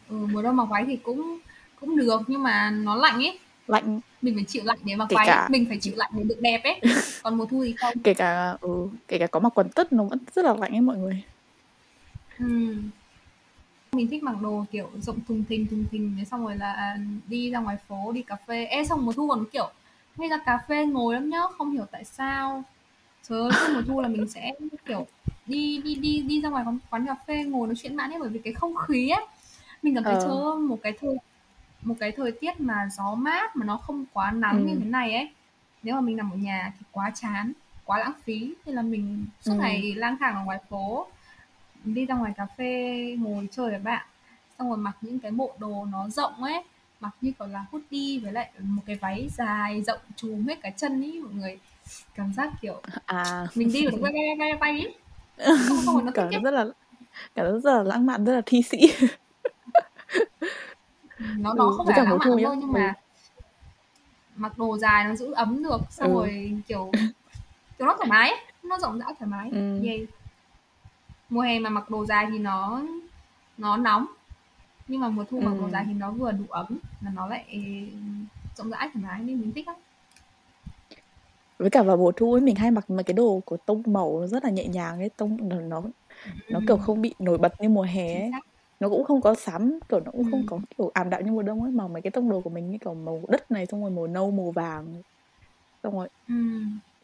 Ừ, mùa đông mặc váy thì cũng cũng được nhưng mà nó lạnh ấy. Lạnh. Mình phải chịu lạnh để mặc váy cả... mình phải chịu lạnh để được đẹp ấy. Còn mùa thu thì không. Kể cả ừ, kể cả có mặc quần tất nó vẫn rất là lạnh ấy mọi người. Ừ mình thích mặc đồ kiểu rộng thùng thình thùng thình thế xong rồi là à, đi ra ngoài phố đi cà phê ê xong mùa thu còn kiểu hay ra cà phê ngồi lắm nhá không hiểu tại sao trời ơi mùa thu là mình sẽ kiểu đi đi đi đi ra ngoài quán, quán cà phê ngồi nói chuyện mãi ấy bởi vì cái không khí ấy mình cảm thấy ờ. chờ một cái thời một cái thời tiết mà gió mát mà nó không quá nắng ừ. như thế này ấy nếu mà mình nằm ở nhà thì quá chán quá lãng phí nên là mình suốt ừ. ngày lang thang ở ngoài phố đi ra ngoài cà phê ngồi chơi với bạn xong rồi mặc những cái bộ đồ nó rộng ấy mặc như kiểu là hoodie với lại một cái váy dài rộng trùm hết cả chân ý mọi người cảm giác kiểu à. mình đi được bay bay bay bay ý. Không, không nó cảm rất là cảm giác rất là lãng mạn rất là thi sĩ. Nó nó ừ, không phải là lãng mạn đâu nhưng mà ừ. mặc đồ dài nó giữ ấm được xong ừ. rồi kiểu kiểu nó thoải mái nó rộng rãi thoải mái. Ừ. yeah mùa hè mà mặc đồ dài thì nó nó nóng. Nhưng mà mùa thu mặc ừ. đồ dài thì nó vừa đủ ấm mà nó lại rộng rãi thoải mái nên mình thích lắm. Với cả vào mùa thu ấy mình hay mặc mấy cái đồ của tông màu nó rất là nhẹ nhàng ấy tông nó nó, nó kiểu không bị nổi bật như mùa hè ấy. nó cũng không có sắm kiểu nó cũng ừ. không có kiểu ảm đạm như mùa đông ấy mà mấy cái tông đồ của mình như kiểu màu đất này xong rồi màu nâu màu vàng. Xong rồi ừ.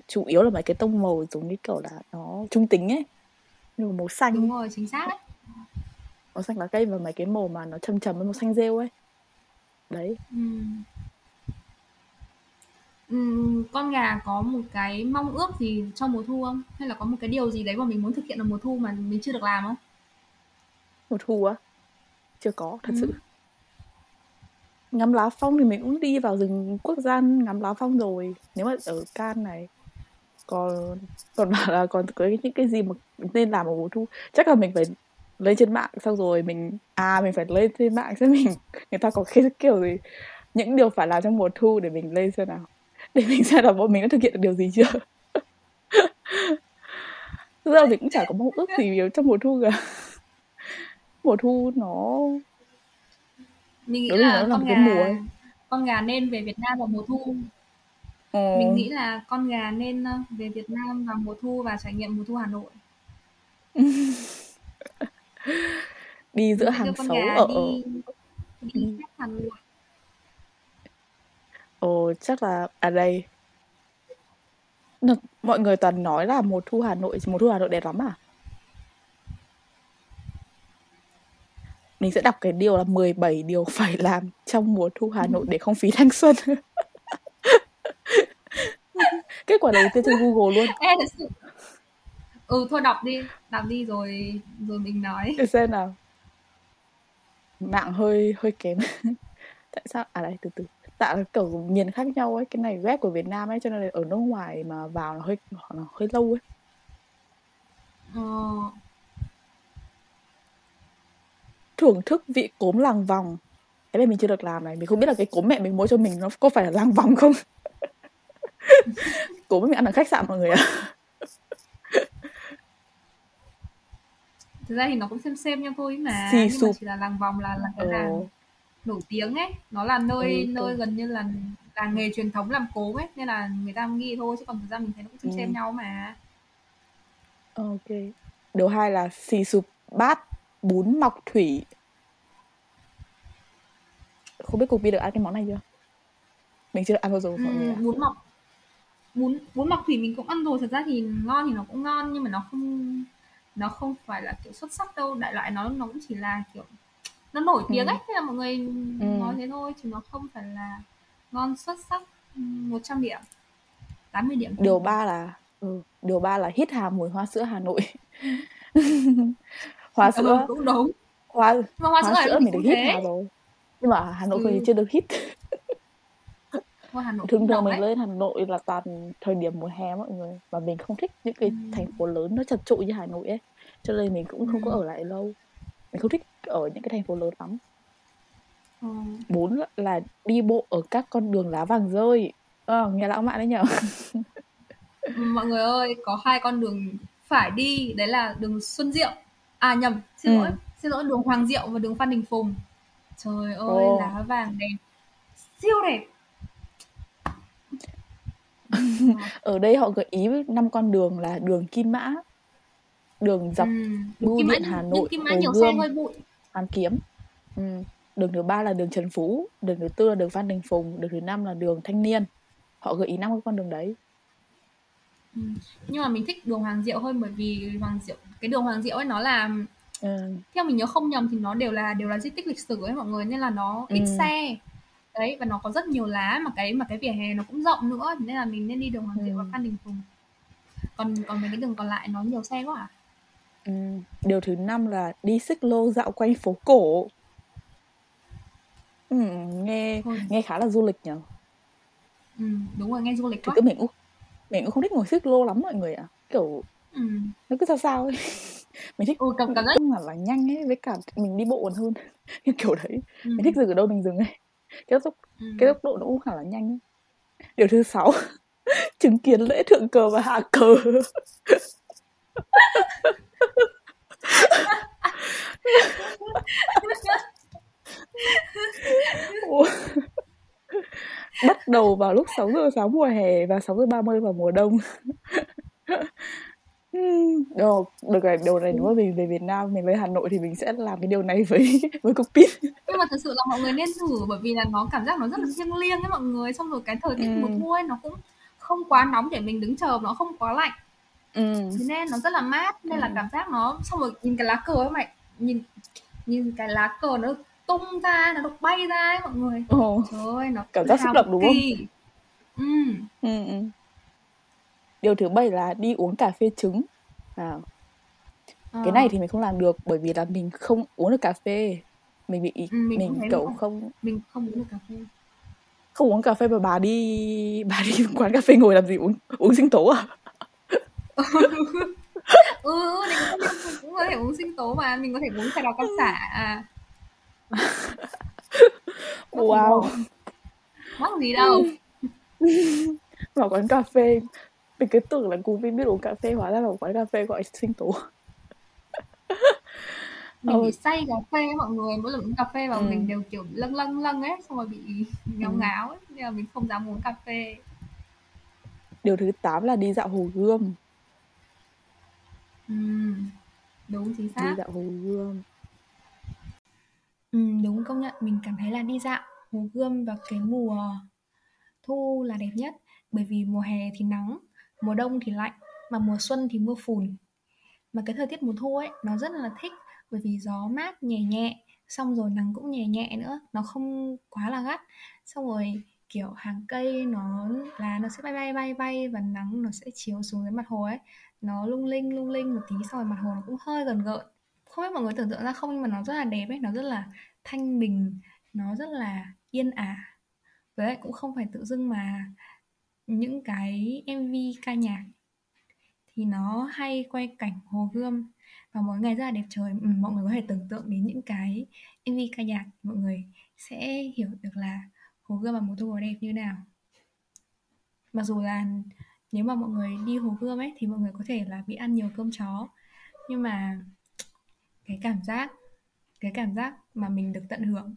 chủ yếu là mấy cái tông màu giống như kiểu là nó trung tính ấy như màu xanh. Đúng rồi chính xác. Đấy màu xanh lá cây và mấy cái màu mà nó trầm trầm với màu xanh rêu ấy. Đấy. Ừ. Ừ, con gà có một cái mong ước gì trong mùa thu không? Hay là có một cái điều gì đấy mà mình muốn thực hiện ở mùa thu mà mình chưa được làm không? Mùa thu á? Chưa có thật ừ. sự. Ngắm lá phong thì mình cũng đi vào rừng quốc gia ngắm lá phong rồi. Nếu mà ở can này còn còn bảo là còn có những cái gì mà nên làm ở mùa thu. Chắc là mình phải lên trên mạng xong rồi mình à mình phải lên trên mạng xem mình người ta có cái kiểu gì. Những điều phải làm trong mùa thu để mình lên xem nào. Để mình xem là bọn mình đã thực hiện được điều gì chưa. Thực ra mình cũng chả có mong ước gì trong mùa thu cả. Mùa thu nó mình nghĩ là con gà mùa ấy. con gà nên về Việt Nam vào mùa thu mình nghĩ là con gà nên ờ, về Việt Nam vào mùa thu và trải nghiệm mùa thu Hà Nội. Đi giữa hàng xấu ở đi, đi ừ. Hà Nội. Ồ chắc là ở đây. Mọi người toàn nói là mùa thu Hà Nội mùa thu Hà Nội đẹp lắm à? Mình sẽ đọc cái điều là 17 điều phải làm trong mùa thu Hà Nội để không phí thanh xuân quả đầu tiên trên Google luôn. Ê, thật sự. Ừ thôi đọc đi đọc đi rồi rồi mình nói. Để xem nào. Mạng hơi hơi kém. Tại sao? À đây từ từ. Tại kiểu nhìn khác nhau ấy cái này web của Việt Nam ấy cho nên là ở nước ngoài mà vào nó hơi nó hơi lâu ấy. Ờ. Thưởng thức vị cốm làng vòng. Cái này mình chưa được làm này mình không biết là cái cốm mẹ mình mua cho mình nó có phải là làng vòng không cốm mình ăn ở khách sạn mọi người ạ. Thực ra thì nó cũng xem xem nhau thôi mà Xì nhưng mà chỉ là làng vòng là là cái làng ừ. nổi tiếng ấy. Nó là nơi ừ, nơi gần như là làng nghề truyền thống làm cốm ấy nên là người ta nghĩ thôi chứ còn thực ra mình thấy nó cũng xem ừ. xem nhau mà. Ok. Điều hai là xì sụp bát bún mọc thủy. Không biết cục bi được ăn cái món này chưa? Mình chưa ăn bao giờ ừ, mọi người ạ. bún mọc bún bún mọc thủy mình cũng ăn rồi thật ra thì ngon thì nó cũng ngon nhưng mà nó không nó không phải là kiểu xuất sắc đâu đại loại nó nó cũng chỉ là kiểu nó nổi ừ. tiếng ừ. ấy thế là mọi người ừ. nói thế thôi chứ nó không phải là ngon xuất sắc 100 điểm 80 điểm điều ba là ừ, điều ba là hít hà mùi hoa sữa Hà Nội hoa sữa ừ, cũng đúng hoa, hoa, hoa sữa, sữa mình được hít hà rồi nhưng mà Hà Nội ừ. chưa được hít Hà Nội thường thường mình lên Hà Nội là toàn thời điểm mùa hè mọi người và mình không thích những cái ừ. thành phố lớn nó chật trội như Hà Nội ấy cho nên mình cũng không ừ. có ở lại lâu mình không thích ở những cái thành phố lớn lắm ừ. bốn là đi bộ ở các con đường lá vàng rơi ờ, nghe lãng mạn đấy nhở mọi người ơi có hai con đường phải đi đấy là đường Xuân Diệu à nhầm xin ừ. lỗi xin lỗi đường Hoàng Diệu và đường Phan Đình Phùng trời ơi oh. lá vàng đẹp siêu đẹp ở đây họ gợi ý năm con đường là đường Kim Mã đường dọc ừ. Bưu Điện Hà Nội Kim Mã Hồ nhiều Gươm, xe hơi bụi Hoàn Kiếm ừ. đường thứ ba là đường Trần Phú đường thứ tư là đường Phan Đình Phùng đường thứ năm là đường Thanh Niên họ gợi ý năm con đường đấy ừ. nhưng mà mình thích đường Hoàng Diệu hơn bởi vì Hoàng Diệu cái đường Hoàng Diệu ấy nó là ừ. theo mình nhớ không nhầm thì nó đều là đều là di tích lịch sử ấy mọi người nên là nó ít ừ. xe đấy và nó có rất nhiều lá mà cái mà cái vỉa hè nó cũng rộng nữa nên là mình nên đi đường Hoàng Diệu ừ. và Phan Đình Phùng còn còn mấy cái đường còn lại nó nhiều xe quá à ừ. điều thứ năm là đi xích lô dạo quanh phố cổ ừ, nghe Thôi. nghe khá là du lịch nhở ừ, đúng rồi nghe du lịch quá thì mình cũng mình cũng không thích ngồi xích lô lắm mọi người ạ à. kiểu ừ. nó cứ sao sao ấy mình thích ừ, cảm cảm giác là, là nhanh ấy với cả mình đi bộ còn hơn kiểu đấy ừ. mình thích dừng ở đâu mình dừng ấy cái tốc ừ. cái tốc độ nó cũng khá là nhanh ấy. điều thứ sáu chứng kiến lễ thượng cờ và hạ cờ bắt đầu vào lúc 6 giờ sáng mùa hè và 6 giờ 30 vào mùa đông Đồ, được rồi, điều này nếu mà mình về Việt Nam, mình về Hà Nội thì mình sẽ làm cái điều này với với cục pin. Nhưng mà thật sự là mọi người nên thử bởi vì là nó cảm giác nó rất là thiêng liêng ấy mọi người. Xong rồi cái thời tiết mùa thu ấy nó cũng không quá nóng để mình đứng chờ, nó không quá lạnh. Ừ. Thế nên nó rất là mát nên là cảm giác nó xong rồi nhìn cái lá cờ ấy mày nhìn nhìn cái lá cờ nó tung ra nó được bay ra ấy mọi người. Ồ. Trời ơi nó cảm giác xúc động đúng không? Ừ. Ừ. ừ điều thứ bảy là đi uống cà phê trứng à. à. cái này thì mình không làm được bởi vì là mình không uống được cà phê. Mình bị ừ, mình, mình cậu không. mình không uống được cà phê. Không uống cà phê mà bà đi bà đi quán cà phê ngồi làm gì uống uống sinh tố à? Ừ mình cũng, cũng có thể uống sinh tố mà mình có thể uống trà đào cam xả à. Wow. mắc gì đâu. Vào quán cà phê mình cứ tưởng là cú Vin biết uống cà phê hóa ra là một quán cà phê gọi sinh tố mình bị say cà phê mọi người mỗi lần uống cà phê và ừ. mình đều kiểu lâng lâng lâng ấy xong rồi bị ngáo ừ. ngáo ấy nên là mình không dám uống cà phê điều thứ 8 là đi dạo hồ gươm ừ. đúng chính xác đi dạo hồ gươm ừ, đúng công nhận mình cảm thấy là đi dạo hồ gươm vào cái mùa thu là đẹp nhất bởi vì mùa hè thì nắng mùa đông thì lạnh mà mùa xuân thì mưa phùn. Mà cái thời tiết mùa thu ấy, nó rất là thích bởi vì gió mát nhẹ nhẹ, xong rồi nắng cũng nhẹ nhẹ nữa, nó không quá là gắt. Xong rồi, kiểu, hàng cây nó là nó sẽ bay bay bay bay và nắng nó sẽ chiếu xuống dưới mặt hồ ấy. Nó lung linh lung linh một tí, xong rồi mặt hồ nó cũng hơi gần gợn. Không biết mọi người tưởng tượng ra không, nhưng mà nó rất là đẹp ấy, nó rất là thanh bình, nó rất là yên ả. Với lại cũng không phải tự dưng mà những cái MV ca nhạc thì nó hay quay cảnh hồ gươm. Và mỗi ngày rất là đẹp trời. Ừ, mọi người có thể tưởng tượng đến những cái MV ca nhạc, mọi người sẽ hiểu được là hồ gươm và mùa thu nó đẹp như nào. Mặc dù là nếu mà mọi người đi hồ gươm ấy, thì mọi người có thể là bị ăn nhiều cơm chó. Nhưng mà cái cảm giác, cái cảm giác mà mình được tận hưởng,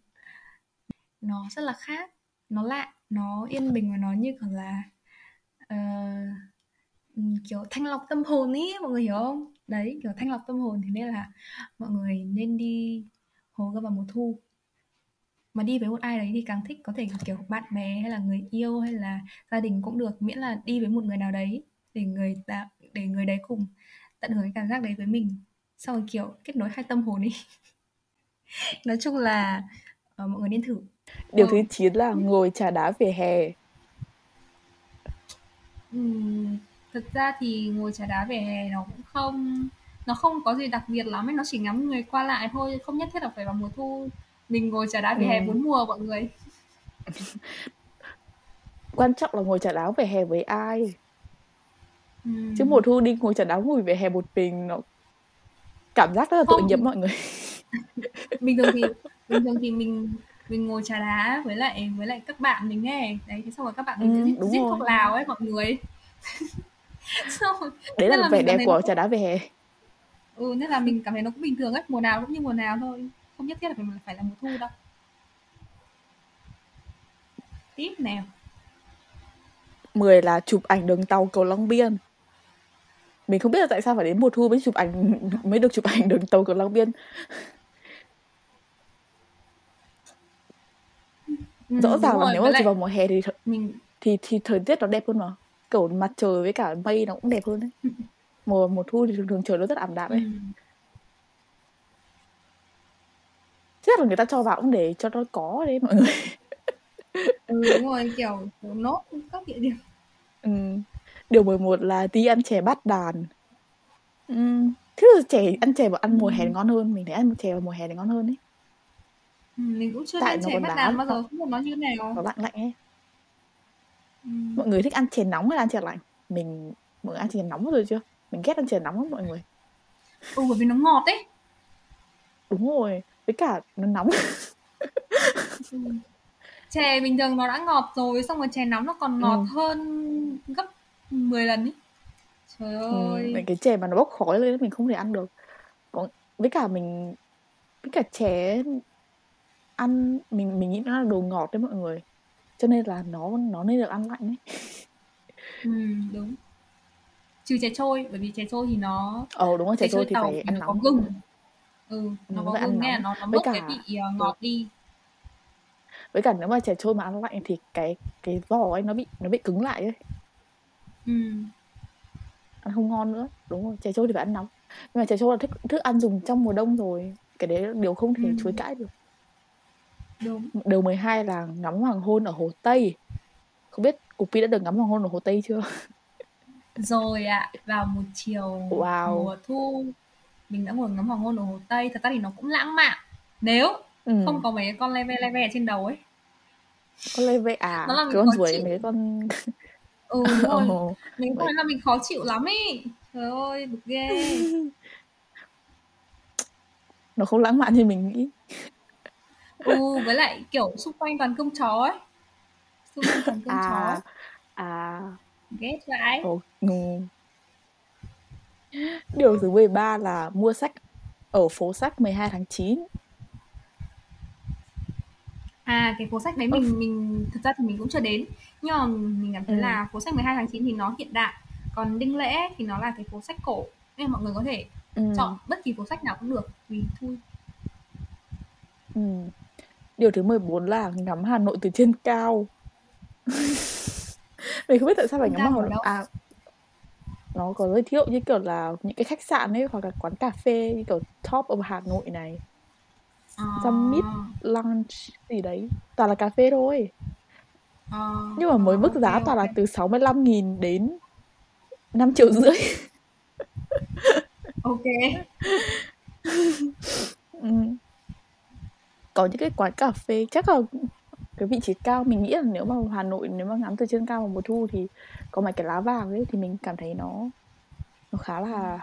nó rất là khác, nó lạ, nó yên bình và nó như kiểu là uh, kiểu thanh lọc tâm hồn ý mọi người hiểu không? Đấy kiểu thanh lọc tâm hồn thì nên là mọi người nên đi hồ gươm vào mùa thu. Mà đi với một ai đấy thì càng thích có thể kiểu bạn bè hay là người yêu hay là gia đình cũng được miễn là đi với một người nào đấy để người ta để người đấy cùng tận hưởng cái cảm giác đấy với mình. Sau rồi kiểu kết nối hai tâm hồn đi nói chung là uh, mọi người nên thử. Điều thứ 9 là ngồi trà đá về hè Ừm, thực ra thì ngồi trà đá về hè nó cũng không nó không có gì đặc biệt lắm ấy, nó chỉ ngắm người qua lại thôi, không nhất thiết là phải vào mùa thu. Mình ngồi trà đá về hè bốn mùa mọi người. Quan trọng là ngồi trà đá về hè với ai. Chứ mùa thu đi ngồi trà đá ngồi về hè một mình nó cảm giác rất là tội nghiệp mọi người. Bình thường thì bình thường thì mình mình ngồi trà đá với lại với lại các bạn mình nghe đấy thế xong rồi các bạn mình ừ, sẽ giết thuốc lào ấy mọi người. Xong rồi, đấy là, là vẻ đẹp của trà đá về hè. Ừ nên là mình cảm thấy nó cũng bình thường ấy mùa nào cũng như mùa nào thôi. Không nhất thiết là phải phải là mùa thu đâu. Tiếp nào. 10 là chụp ảnh đường tàu cầu Long Biên. Mình không biết là tại sao phải đến mùa thu mới chụp ảnh mới được chụp ảnh đường tàu cầu Long Biên Ừ, rõ ràng là nếu mà chỉ vào mùa hè thì mình thì thì thời tiết nó đẹp hơn mà kiểu mặt trời với cả mây nó cũng đẹp hơn đấy ừ. mùa mùa thu thì thường thường trời nó rất ảm đạm ấy ừ. chắc là người ta cho vào cũng để cho nó có đấy mọi người ừ đúng rồi kiểu nốt các địa điểm ừ. điều 11 là đi ăn chè bát đàn ừ. thế là chè ăn chè vào ăn mùa hè ngon hơn mình thấy ăn chè vào mùa hè thì ngon hơn ấy mình cũng chưa Tại ăn chè bắt đàn bao giờ, không biết nó như thế nào. Nó lạnh lạnh ấy. Ừm. Mọi người thích ăn chè nóng hay ăn chè lạnh? Mình mọi người ăn chè nóng rồi chưa? Mình ghét ăn chè nóng lắm mọi người. Ừ, bởi vì nó ngọt ấy. Đúng rồi, với cả nó nóng. Chè bình thường nó đã ngọt rồi, xong rồi chè nóng nó còn ngọt ừ. hơn gấp 10 lần ấy. Trời ơi. Ừ, cái chè mà nó bốc khói lên mình không thể ăn được. Còn với cả mình với cả chè ăn mình mình nghĩ nó là đồ ngọt đấy mọi người. Cho nên là nó nó nên được ăn lạnh ấy. Ừ, đúng. Trừ chè trôi bởi vì chè trôi thì nó ờ đúng rồi chè trôi thì phải ăn nó nóng. có gừng. Ừ nó có gừng nghe là nó nó Với bớt cái cả- vị ờ, ngọt đi. Với cả nếu mà chè trôi mà ăn lạnh thì cái cái vỏ ấy nó bị nó bị cứng lại ấy. Ừ. ăn không ngon nữa. Đúng rồi chè trôi thì phải ăn nóng. Nhưng mà chè trôi là thức thức ăn dùng trong mùa đông rồi. Cái đấy là điều không thể Ừ. chối cãi được đúng. Điều 12 là ngắm hoàng hôn ở hồ Tây. Không biết cục pi đã được ngắm hoàng hôn ở hồ Tây chưa? Rồi ạ vào một chiều Wow. mùa thu mình đã ngồi ngắm hoàng hôn ở hồ tây. Thật ra thì nó cũng lãng mạn. Nếu ừ. không có mấy con leve leve ở trên đầu ấy. Con lê vệ à? Nó làm con ruồi mấy con ừ đúng rồi. Mình thấy là mình khó chịu lắm ý. Trời ơi bực ghê. Nó không lãng mạn như mình nghĩ ừ với lại kiểu xung quanh toàn cơm chó ấy xung quanh toàn cơm chó à ấy. à ghét ồ, ừ. điều thứ 13 là mua sách ở phố sách 12 tháng 9 À cái phố sách đấy mình mình thực ra thì mình cũng chưa đến nhưng mà mình cảm thấy Ừ. là phố sách 12 tháng 9 thì nó hiện đại còn Đinh Lễ thì nó là cái phố sách cổ nên mọi người có thể ừ. chọn bất kỳ phố sách nào cũng được tùy thôi Ừ. Điều thứ 14 là ngắm Hà Nội từ trên cao. Mình không biết tại sao phải ngắm Hà Nội. À, nó có giới thiệu như kiểu là những cái khách sạn ấy hoặc là quán cà phê như kiểu Top of Hà Nội này, à, Summit Lounge gì đấy. Toàn là cà phê thôi. à, Nhưng mà mới mức giá toàn là từ 65.000 đến 5 triệu rưỡi. ok Ừ. Có những cái quán cà phê chắc là cái vị trí cao mình nghĩ là nếu mà Hà Nội nếu mà ngắm từ trên cao vào mùa thu thì có mấy cái lá vàng ấy thì mình cảm thấy nó nó khá là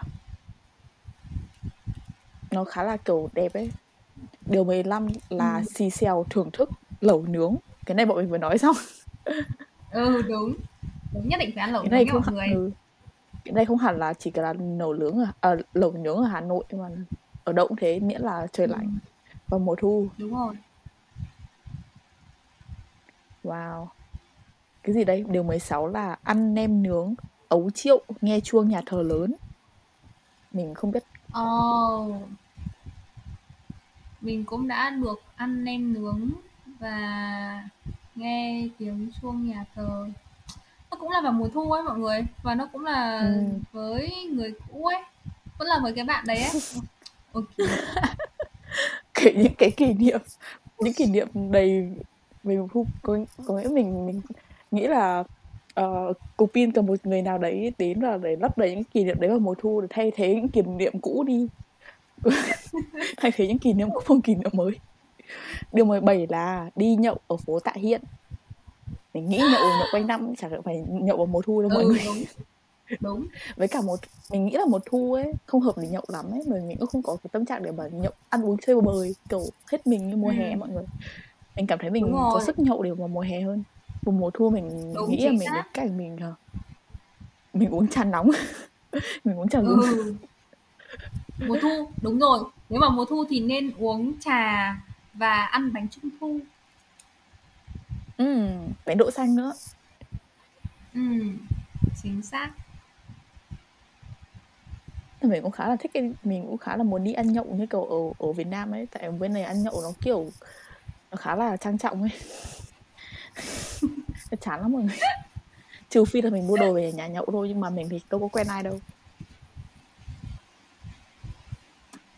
nó khá là kiểu đẹp ấy điều 15 là Ừ. xì xèo thưởng thức lẩu nướng cái này bọn mình vừa nói xong ừ đúng đúng nhất định phải ăn lẩu cái nướng này nha không mọi người ừ. cái này không hẳn là chỉ là lẩu nướng ở à, lẩu nướng ở Hà Nội mà ở đâu cũng thế miễn là trời Ừ. lạnh vào mùa thu đúng rồi Wow. Cái gì đây? Điều 16 là ăn nem nướng, ấu triệu, nghe chuông nhà thờ lớn. Mình không biết. Ồ. Mình cũng đã được ăn nem nướng và nghe tiếng chuông nhà thờ. Nó cũng là vào mùa thu ấy mọi người và nó cũng là Ừ. với người cũ ấy, vẫn là với cái bạn đấy ấy. Ok. Kể những cái kỷ niệm, những kỷ niệm đầy thu. Có, có nghĩa mình mình nghĩ là uh, cục pin cần một người nào đấy đến và để lấp đầy những kỷ niệm đấy vào mùa thu để thay thế những kỷ niệm cũ đi. thay thế những kỷ niệm cũ bằng kỷ niệm mới. Điều 17 là đi nhậu ở phố Tạ Hiện. Mình nghĩ nhậu nhậu quanh năm chẳng phải nhậu vào mùa thu đâu mọi Ừ người. Đúng. Với cả một mình nghĩ là một thu ấy không hợp để nhậu lắm ấy bởi mình cũng không có cái tâm trạng để mà nhậu ăn uống chơi bời kiểu hết mình như mùa Ừ. hè mọi người mình cảm thấy mình có sức nhậu để vào mùa hè hơn vào mùa thu mình Đúng, nghĩ là mình xác. cái cảnh mình ờ, mình uống trà nóng mình uống trà Ừ. Mùa thu, đúng rồi. Nếu mà mùa thu thì nên uống trà và ăn bánh trung thu. ừ, bánh đỗ xanh nữa Ừ. Chính xác. Thì mình cũng khá là thích cái mình cũng khá là muốn đi ăn nhậu như kiểu ở ở Việt Nam ấy. Tại bên này ăn nhậu nó kiểu nó khá là trang trọng ấy. Chán lắm mọi người. Trừ phi là mình mua đồ về nhà nhậu thôi nhưng mà mình thì đâu có quen ai đâu.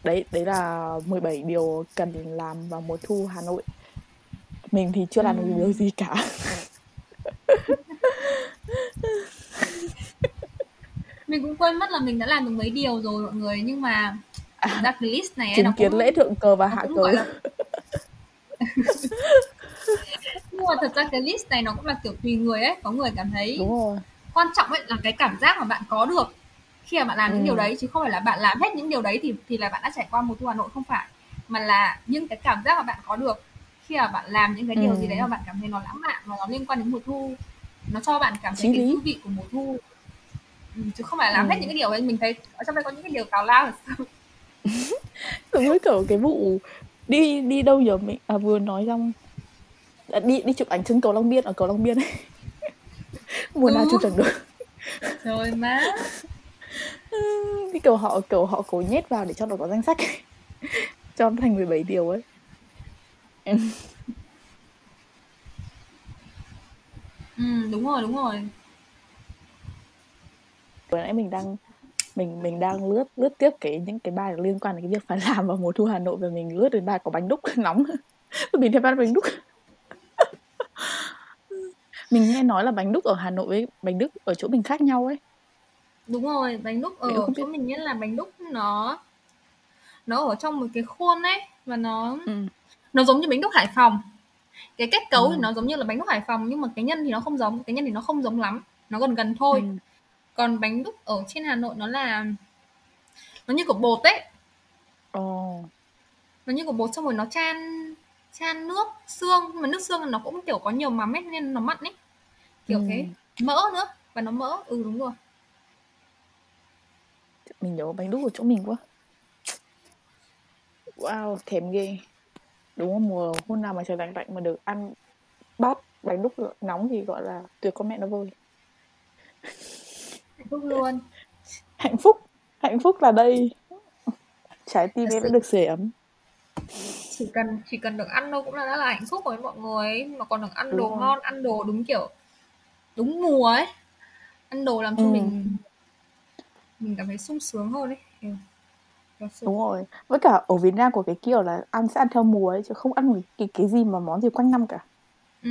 Đấy đấy là 17 điều cần làm vào mùa thu Hà Nội. Mình thì chưa làm được Ừ. điều gì cả Mình cũng quên mất là mình đã làm được mấy điều rồi mọi người nhưng mà thực ra cái list này ấy, chứng nó kiến cũng lễ thượng cờ và hạ cờ. là nhưng mà thật ra cái list này nó cũng là kiểu tùy người ấy có người cảm thấy đúng rồi. quan trọng ấy là cái cảm giác mà bạn có được khi mà bạn làm những Ừ. điều đấy chứ không phải là bạn làm hết những điều đấy thì thì là bạn đã trải qua mùa thu Hà Nội không phải. Mà là những cái cảm giác mà bạn có được khi mà bạn làm những cái điều Ừ. gì đấy mà bạn cảm thấy nó lãng mạn và nó liên quan đến mùa thu nó cho bạn cảm thấy Chí cái thư vị của mùa thu. ừ, chứ không phải là làm Ừ. hết những cái điều ấy mình thấy ở trong đây có những cái điều tào lao giống như kiểu cái vụ đi đi đâu giờ mình à, vừa nói xong đi đi chụp ảnh trên cầu Long Biên ở cầu Long Biên ấy. Mùa nào chụp chẳng được. Rồi má. Cái cầu họ cầu họ cố nhét vào để cho nó có danh sách cho nó thành 17 điều ấy. Ừ đúng rồi đúng rồi vừa nãy mình đang mình mình đang lướt lướt tiếp cái những cái bài liên quan đến cái việc phải làm vào mùa thu Hà Nội và mình lướt đến bài có bánh đúc nóng mình thấy bánh đúc mình nghe nói là bánh đúc ở Hà Nội với bánh đúc ở chỗ mình khác nhau ấy đúng rồi bánh đúc ở chỗ biết. mình nhất là bánh đúc nó nó ở trong một cái khuôn ấy và nó ừ. nó giống như bánh đúc Hải Phòng cái kết cấu ừ. thì nó giống như là bánh đúc Hải Phòng nhưng mà cái nhân thì nó không giống cái nhân thì nó không giống lắm nó gần gần thôi ừ. Còn bánh đúc ở trên Hà Nội nó là nó như của bột ấy. Oh. nó như của bột xong rồi nó chan chan nước xương. Mà nước xương nó cũng kiểu có nhiều mắm ấy nên nó mặn ấy. Kiểu ừ. thế. Mỡ nữa. Và nó mỡ. Ừ đúng rồi. Mình nhớ bánh đúc của chỗ mình quá. Wow thèm ghê. Đúng không mùa hôm nào mà trời lạnh lạnh mà được ăn bát bánh đúc nóng thì gọi là tuyệt con mẹ nó vui hạnh phúc luôn. Hạnh phúc. Hạnh phúc là đây. Trái tim em đã được sưởi ấm. Chỉ cần chỉ cần được ăn đâu cũng là đã là hạnh phúc với mọi người mà còn được ăn đúng đồ rồi. ngon ăn đồ đúng kiểu đúng mùa ấy. Ăn đồ làm cho ừ. mình mình cảm thấy sung sướng hơn ấy. Đúng rồi. Với cả ở Việt Nam của cái kiểu là ăn sẽ ăn theo mùa ấy chứ không ăn cái cái gì mà món gì quanh năm cả. Ừ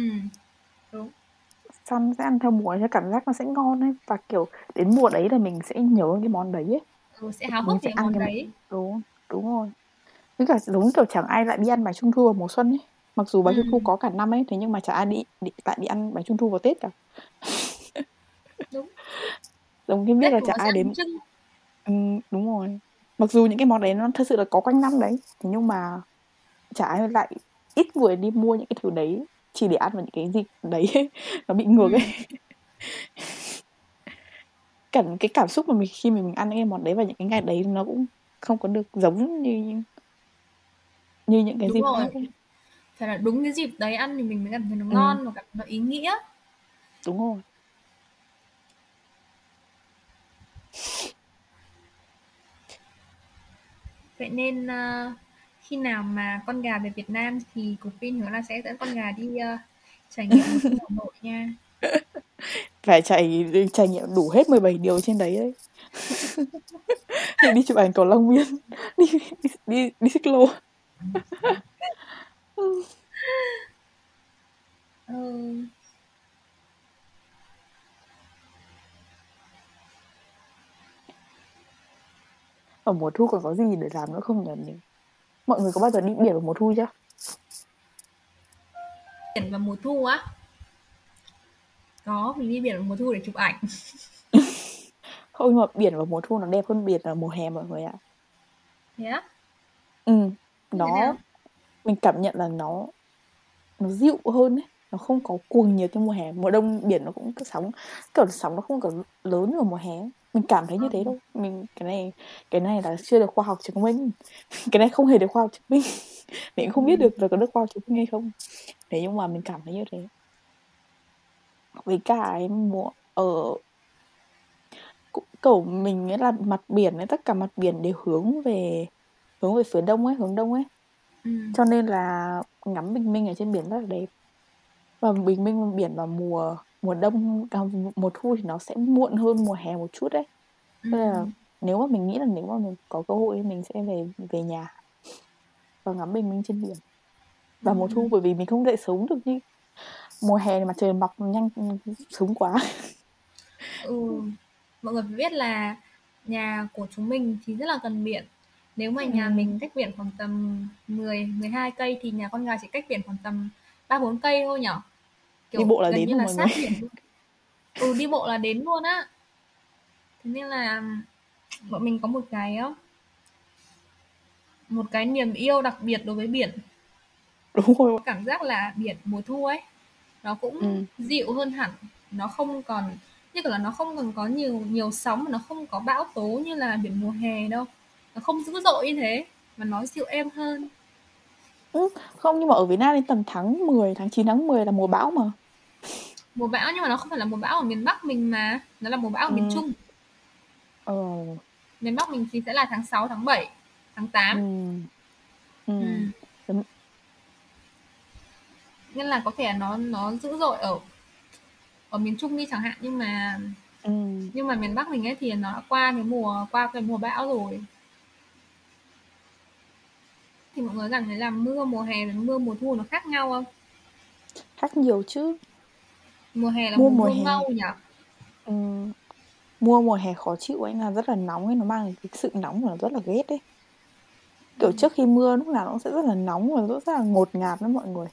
xong sẽ ăn theo mùa cho cảm giác nó sẽ ngon ấy. Và kiểu đến mùa đấy là mình sẽ nhớ cái món đấy ấy. Ừ, sẽ háo hức về món đấy. Đúng đúng rồi. Với cả đúng kiểu chẳng ai lại đi ăn bánh trung thu vào mùa xuân ấy. Mặc dù bánh ừ. trung thu có cả năm ấy thế nhưng mà chẳng ai đi, đi lại đi ăn bánh trung thu vào tết cả. Đúng. Giống như biết là chẳng ai đến ừ, đúng rồi. Mặc dù những cái món đấy nó thật sự là có quanh năm đấy thế nhưng mà chả ai lại ít người đi mua những cái thứ đấy chỉ để ăn vào những cái dịp đấy nó bị ngược ấy ừ. cảm cái cảm xúc mà mình khi mình ăn những cái món đấy vào những cái ngày đấy nó cũng không có được giống như như những cái đúng dịp rồi. khác ấy. phải là đúng cái dịp đấy ăn thì mình mới cảm thấy nó ừ. ngon và cảm thấy nó ý nghĩa đúng rồi Vậy nên, ơ, khi nào mà con gà về Việt Nam thì Cục Pin hứa là sẽ dẫn con gà đi, ơ, trải nghiệm Hà Nội nha. Phải trải trải nghiệm đủ hết 17 điều trên đấy đấy. Thì đi chụp ảnh cầu Long Biên, đi đi đi đi xích lô. Ừ. ở mùa thu còn có gì để làm nữa không nhỉ mọi người có bao giờ đi biển vào mùa thu chưa? Biển vào mùa thu á? Có mình đi biển vào mùa thu để chụp ảnh. Không nhưng mà biển vào mùa thu nó đẹp hơn biển vào mùa hè mọi người ạ. Thế á? Ừ nó mình cảm nhận là nó nó dịu hơn ấy. Nó không có cuồng nhiệt như mùa hè. Mùa đông biển nó cũng sóng kiểu sóng nó không có lớn như mùa hè mình cảm thấy như thế đâu ờ. mình cái này cái này là chưa được khoa học chứng minh. Cái này không hề được khoa học chứng minh. Mình không biết được là có được khoa học chứng minh hay không. Thế nhưng mà mình cảm thấy như thế. Với cả em mùa ở cậu mình nghĩa là mặt biển ấy tất cả mặt biển đều hướng về hướng về phía đông ấy hướng đông ấy. Ừ. cho nên là ngắm bình minh ở trên biển rất là đẹp. Và bình minh biển vào mùa mùa đông à, mùa thu thì nó sẽ muộn hơn mùa hè một chút đấy ừ. nên là nếu mà mình nghĩ là nếu mà mình có cơ hội mình sẽ về về nhà và ngắm bình minh trên biển và mùa thu bởi vì mình không dậy sớm được như mùa hè mà trời mọc nhanh sớm quá ừ. mọi người phải biết là nhà của chúng mình thì rất là gần biển nếu mà nhà ừ. mình cách biển khoảng tầm 10 12 cây thì nhà con gà chỉ cách biển khoảng tầm 3 4 cây thôi nhở kiểu đi bộ là đến như là sát biển luôn. ừ đi bộ là đến luôn á. Thế nên là bọn mình có một cái một cái niềm yêu đặc biệt đối với biển. Đúng rồi. Cảm giác là biển mùa thu ấy nó cũng ừ. dịu hơn hẳn. Nó không còn như là nó không còn có nhiều nhiều sóng mà nó không có bão tố như là biển mùa hè đâu. Nó không dữ dội như thế mà nó dịu êm hơn Ừ, không nhưng mà ở Việt Nam đến tầm tháng 10, tháng 9 tháng 10 là mùa bão mà. Mùa bão nhưng mà nó không phải là mùa bão ở miền Bắc mình mà, nó là mùa bão ở miền Ừ. Trung. Ờ. Miền Bắc mình thì sẽ là tháng 6, tháng 7, tháng 8. Ừ. Ừ. Đúng. Nên là có thể nó nó dữ dội ở ở miền Trung đi chẳng hạn nhưng mà Ừ. nhưng mà miền Bắc mình ấy thì nó đã qua cái mùa qua cái mùa bão rồi. Thì mọi người cảm thấy là mưa mùa hè và mưa mùa thu nó khác nhau không? Khác nhiều chứ. Mùa hè là Mùa mùa mùa hè. ngâu nhỉ? Ừ. Mùa mùa hè khó chịu ấy là rất là nóng ấy, nó mang cái sự nóng mà nó rất là ghét ấy. Kiểu Ừm. trước khi mưa lúc nào nó cũng sẽ rất là nóng và rất là ngột ngạt đó mọi người.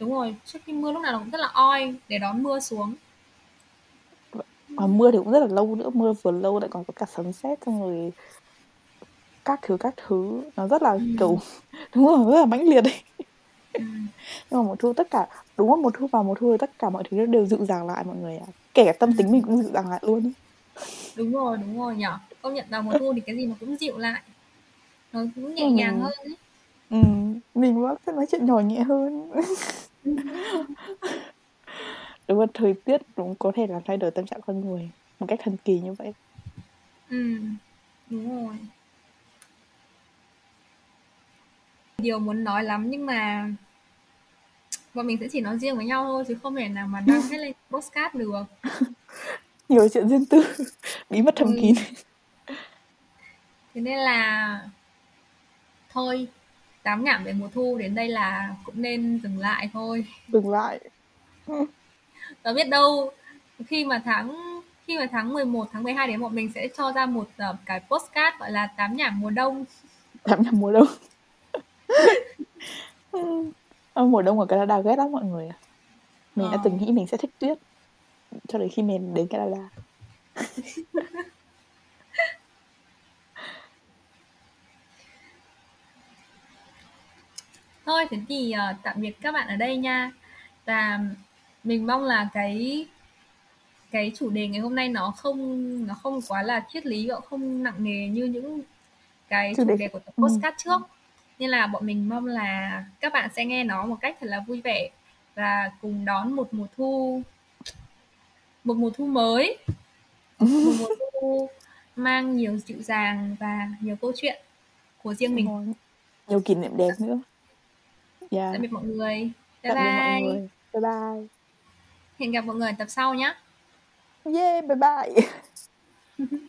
Đúng rồi, trước khi mưa lúc nào nó cũng rất là oi để đón mưa xuống. Và mưa thì cũng rất là lâu nữa, mưa vừa lâu lại còn có cả sấm sét xong rồi các thứ các thứ nó rất là Ừm. kiểu đúng rồi rất là mãnh liệt ấy. Ừm. Nhưng mà mùa thu tất cả đúng là mùa thu vào mùa thu thì tất cả mọi thứ đều dịu dàng lại mọi người ạ. Kể cả tâm tính mình cũng dịu dàng lại luôn ấy. Đúng rồi, đúng rồi nhỉ? Công nhận vào mùa thu thì cái gì nó cũng dịu lại. Nó cũng nhẹ Ừ. nhàng hơn ấy. Ừ, mình vẫn sẽ nói chuyện nhỏ nhẹ hơn. Đúng là thời tiết cũng có thể làm thay đổi tâm trạng con người một cách thần kỳ như vậy. Ừm, đúng rồi. Điều muốn nói lắm nhưng mà bọn mình sẽ chỉ nói riêng với nhau thôi chứ không thể nào mà đăng hết lên podcast được. Nhiều chuyện riêng tư, bí mật thầm Ừm. kín. Thế nên là thôi, tám nhảm về mùa thu đến đây là cũng nên dừng lại thôi. Dừng lại. Và biết đâu khi mà tháng khi mà tháng 11, tháng 12 đến bọn mình sẽ cho ra một uh, cái podcast gọi là tám nhảm mùa đông. Tám nhảm mùa đông. Mùa đông ở Canada ghét lắm mọi người ạ. Mình đã Ờ. từng nghĩ mình sẽ thích tuyết cho đến khi mình đến Canada. Thôi thế thì uh, tạm biệt các bạn ở đây nha. Và mình mong là cái cái chủ đề ngày hôm nay nó không nó không quá là triết lý và không nặng nề như những cái Chủ chủ đề đề của tập ừ. podcast trước. Nên là bọn mình mong là các bạn sẽ nghe nó một cách thật là vui vẻ và cùng đón một mùa thu một mùa thu mới. Một mùa thu mang nhiều dịu dàng và nhiều câu chuyện của riêng mình. Nhiều kỷ niệm đẹp nữa. Yeah. Tạm biệt mọi người. Bye Tạm biệt mọi bye. người. Bye bye. Hẹn gặp mọi người tập sau nhé. Yeah, bye bye.